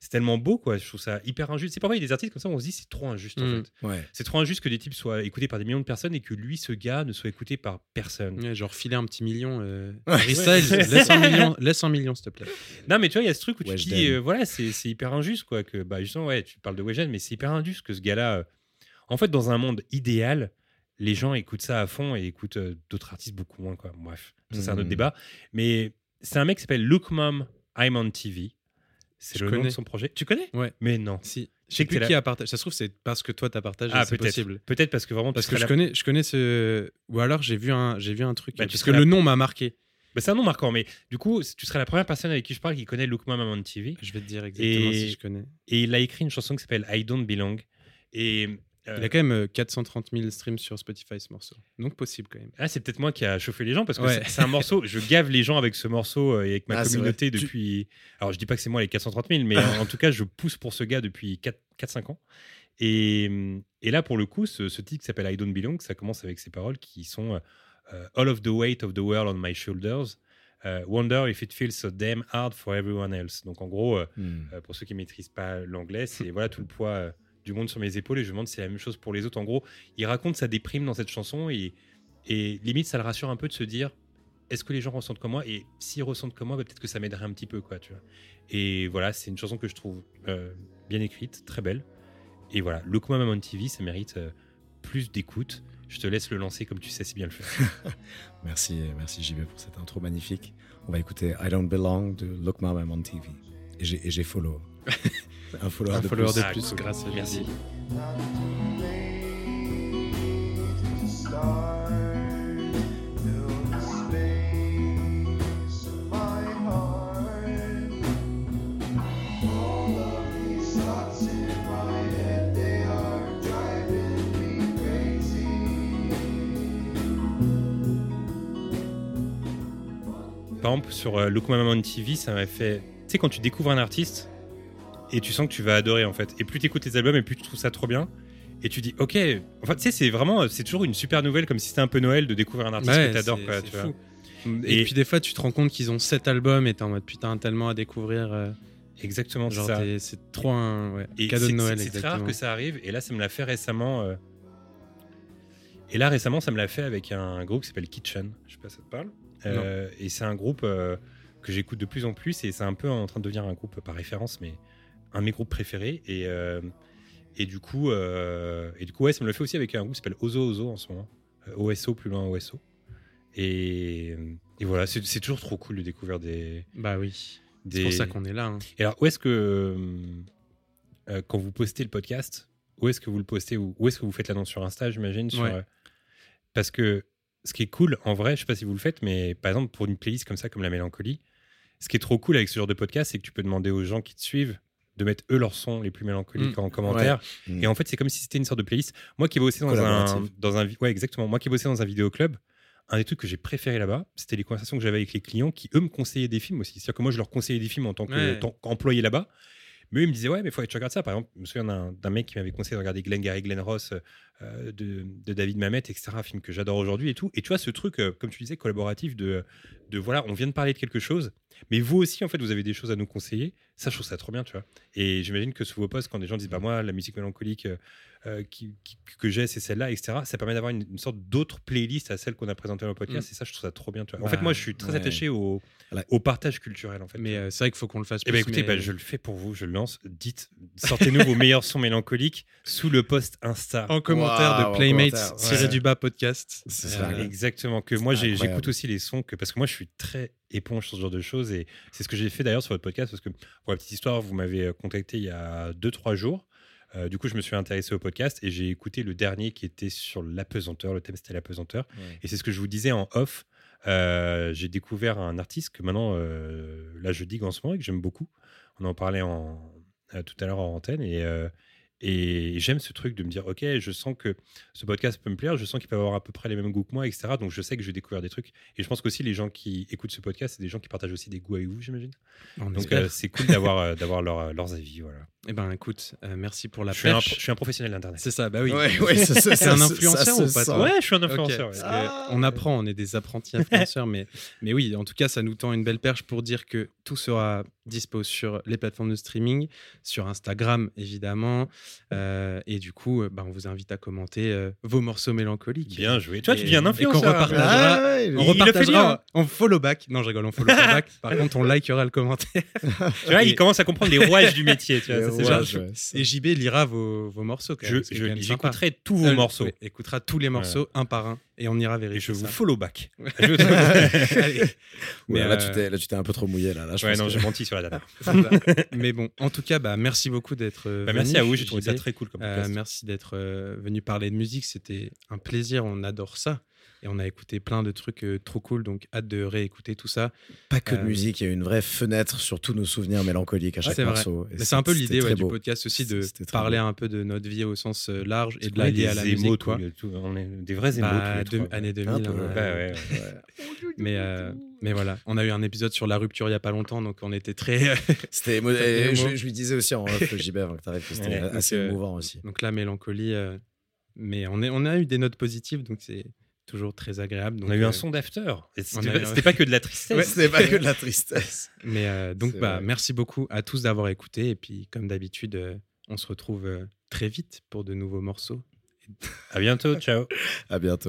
c'est tellement beau quoi. Je trouve ça hyper injuste. C'est parfois il y a des artistes comme ça, où on se dit c'est trop injuste en Mm. fait. Ouais. C'est trop injuste que des types soient écoutés par des millions de personnes et que lui, ce gars, ne soit écouté par personne. Ouais, genre filer un petit million. Euh... Ouais. Styles, laisse un million, laisse un million, s'il te plaît. Non, mais tu vois, il y a ce truc où tu te dis, euh, voilà, c'est c'est hyper injuste, quoi. Que, bah, justement, ouais, tu parles de Weshden, mais c'est hyper injuste que ce gars-là. euh, En fait, dans un monde idéal, les gens écoutent ça à fond et écoutent euh, d'autres artistes beaucoup moins, quoi. Bref, ça, c'est un autre Mhm. débat. Mais c'est un mec qui s'appelle Look Mom, I'm on TV. C'est Je le nom de connais. son projet. Tu connais? Ouais. Mais non. Si. Je sais que plus qui a partagé. Ça se trouve, c'est parce que toi, t'as partagé. Ah, c'est peut-être. possible. Peut-être parce que vraiment, tu Parce que serais je connais, je connais ce. Ou alors j'ai vu un, j'ai vu un truc. Bah, tu parce que le nom m'a marqué. Bah, c'est un nom marquant, mais du coup, tu serais la première personne avec qui je parle qui connaît Look Mom, I'm on TV. Je vais te dire exactement Et- si je connais. Et il a écrit une chanson qui s'appelle I Don't Belong. Et. Euh, Il a quand même euh, 430 000 streams sur Spotify ce morceau. Donc possible quand même. Ah, c'est peut-être moi qui a chauffé les gens parce que Ouais. c'est- un morceau. Je gave les gens avec ce morceau euh, et avec ma Ah, communauté depuis. Alors, je dis pas que c'est moi les 430 000, mais en, tout cas, je pousse pour ce gars depuis 4-5 ans. Et, et là, pour le coup, ce, ce titre qui s'appelle I Don't Belong, ça commence avec ces paroles qui sont euh, All of the weight of the world on my shoulders. euh, wonder if it feels so damn hard for everyone else. Donc, en gros, euh, Hmm. euh, pour ceux qui maîtrisent pas l'anglais, c'est voilà tout le poids euh, du monde sur mes épaules et je me demande si c'est la même chose pour les autres. En gros, il raconte sa déprime dans cette chanson et, et limite ça le rassure un peu de se dire est-ce que les gens ressentent comme moi? Et s'ils ressentent comme moi, bah, peut-être que ça m'aiderait un petit peu quoi, tu vois. Et voilà, c'est une chanson que je trouve euh, bien écrite, très belle. Et voilà, Look Mom on TV, ça mérite euh, plus d'écoute. Je te laisse le lancer comme tu sais si bien le faire. Merci, merci JB pour cette intro magnifique. On va écouter I Don't Belong de Look Mom I'm on TV. Et j'ai follow. Un follower Un de follower plus. de Ah, cool. grâce à lui. Merci. Par exemple, sur euh, Look Mama on TV, ça m'a fait. Tu sais, quand tu découvres un artiste et tu sens que tu vas adorer en fait. Et plus tu écoutes les albums et plus tu trouves ça trop bien. Et tu dis, ok. Enfin, tu sais, c'est vraiment. C'est toujours une super nouvelle, comme si c'était un peu Noël de découvrir un artiste Ouais, que t'adores, quoi. tu vois. fou. Et, Et- puis des fois, tu te rends compte qu'ils ont 7 albums et t'es en mode putain, tellement à découvrir. euh, Exactement, c'est genre, ça. c'est trop un ouais, Et cadeau de Noël. c'est- très rare que ça arrive. Et là, ça me l'a fait récemment. euh, Et là, récemment, ça me l'a fait avec un groupe qui s'appelle Kitchen. Je sais pas si ça te parle. Euh, et c'est un groupe euh, que j'écoute de plus en plus. Et c'est un peu en train de devenir un groupe par référence, mais un de mes groupes préférés. Et, euh, et du coup, euh, et du coup ouais, ça me le fait aussi avec un groupe qui s'appelle Ozo Ozo en ce moment. Euh, OSO, plus loin OSO. Et, et voilà, c'est c'est toujours trop cool de découvrir des. Bah oui. des... C'est pour ça qu'on est là. hein. Et alors, où est-ce que, euh, euh, quand vous postez le podcast, où est-ce que vous le postez où est-ce que vous faites l'annonce sur Insta, j'imagine sur, Ouais. euh, Parce que ce qui est cool, en vrai, je sais pas si vous le faites, mais par exemple, pour une playlist comme ça, comme la mélancolie, ce qui est trop cool avec ce genre de podcast, c'est que tu peux demander aux gens qui te suivent de mettre eux leurs sons les plus mélancoliques Mm. en commentaire. Mm. Et en fait, c'est comme si c'était une sorte de playlist. Moi qui ai bossé dans un, dans un, ouais, exactement. Moi qui ai bossé dans un vidéoclub, un des trucs que j'ai préféré là-bas, c'était les conversations que j'avais avec les clients qui eux me conseillaient des films aussi. C'est-à-dire que moi, je leur conseillais des films en tant que- Ouais. qu'employé là-bas. Mais eux, ils me disaient, ouais, mais il faudrait que tu regardes ça. Par exemple, je me souviens d'un d'un mec qui m'avait conseillé de regarder Glenn Gary, Glenn Ross, euh, de, de David Mamet, etc. Un film que j'adore aujourd'hui et tout. Et tu vois, ce truc, euh, comme tu disais, collaboratif de, de voilà, on vient de parler de quelque chose, mais vous aussi, en fait, vous avez des choses à nous conseiller. Ça, je trouve ça trop bien, tu vois. Et j'imagine que sur vos posts, quand des gens disent, bah moi, la musique mélancolique euh, euh, qui, qui- que j'ai, c'est celle-là, etc. Ça permet d'avoir une, une sorte d'autre playlist à celle qu'on a présentée dans le podcast. Et ça, je trouve ça trop bien, tu vois. En Bah, fait, moi, je suis très ouais. attaché au, au partage culturel, en fait. Mais euh, c'est vrai qu'il faut qu'on le fasse Eh plus. ben écoutez, mais- bah, je le fais pour vous, je le lance. Dites, sortez-nous vos meilleurs sons mélancoliques sous le post Insta. en commentaire En de Playmates commentaire, tiré ouais. du bas podcast. Euh, Exactement, que moi j'écoute aussi les sons, que, parce que moi je suis très éponge sur ce genre de choses et c'est ce que j'ai fait d'ailleurs sur votre podcast parce que pour la petite histoire, vous m'avez euh, contacté il y a 2-3 jours. Euh, du coup, je me suis intéressé au podcast et j'ai écouté le dernier qui était sur l'apesanteur. Le thème c'était l'apesanteur. Ouais. Et c'est ce que je vous disais en off. Euh, j'ai découvert un artiste que maintenant, euh, là, je digue en ce moment et que j'aime beaucoup. On en parlait en, euh, tout à l'heure en antenne et, euh, et j'aime ce truc de me dire, ok, je sens que ce podcast peut me plaire, je sens qu'il peut avoir à peu près les mêmes goûts que moi, etc. Donc je sais que je vais découvrir des trucs. Et je pense qu'aussi les gens qui écoutent ce podcast, c'est des gens qui partagent aussi des goûts avec vous, j'imagine. on Donc euh, c'est cool d'avoir euh, d'avoir leur- leurs avis. Voilà. Eh ben écoute, euh, merci pour la Je suis, un, perche. je suis un professionnel d'internet. C'est ça, bah oui. Ouais, ouais, C'est un influenceur ça ou pas, toi Ouais, je suis un influenceur. ouais. Ah. On apprend, on est des apprentis influenceurs, mais, mais oui, en tout cas, ça nous tend une belle perche pour dire que tout sera dispo sur les plateformes de streaming, sur Instagram évidemment, euh, et du coup, euh, bah, on vous invite à commenter euh, vos morceaux mélancoliques. Bien joué. Toi, tu Et- deviens un et qu'on influenceur. repartagera. Ah, ouais, On repartagera, hein. on follow back. Non, je rigole, on follow back. Par contre, on likera le commentaire. Tu vois, Et- il commence à comprendre les rouages du métier. Tu vois, Ouais, Et JB lira vos, vos morceaux. Quand Je- même, je- quand même sympa. J'écouterai tous vos Euh, morceaux. ouais, écoutera tous les morceaux un par un et on ira Et vérifier je vous follow back. Allez. Ouais, Mais, là, euh, tu t'es, là, tu t'es un peu trop mouillé. Là, là je ouais, pense non, que- j'ai menti sur la ça. Mais bon, en tout cas, bah, merci beaucoup d'être euh, Bah, venu. merci à vous, j'ai trouvé ça très cool comme Euh, merci d'être euh, venu parler de musique. C'était un plaisir. On adore ça. Et on a écouté plein de trucs euh, trop cool. Donc, hâte de réécouter tout ça. Pas que de Euh, musique, il y a une vraie fenêtre sur tous nos souvenirs mélancoliques à chaque morceau. C'est un peu l'idée ouais, du podcast aussi de parler beau. un peu de notre vie au sens euh, large et de la lier à la émos, musique. Quoi. tous- on est des vrais émots. Bah, tous les deux- trois. année 2000. Un peu, on a- Ouais, ouais, ouais. Ouais. Mais, euh, mais voilà, on a eu un épisode sur la rupture il y a pas longtemps, donc on était très. C'était je, je lui disais aussi en off, JB, avant que t'arrives, que c'était assez émouvant aussi. donc la mélancolie. euh, Mais on, est, on a eu des notes positives, donc c'est toujours très agréable. On a eu euh, un son d'after. Et C'était eu- pas- pas que de la tristesse. Ouais, C'était pas que de la tristesse. Mais euh, donc, bah, vrai. merci beaucoup à tous d'avoir écouté. Et puis, comme d'habitude, euh, on se retrouve euh, très vite pour de nouveaux morceaux. À bientôt. Ciao. À bientôt.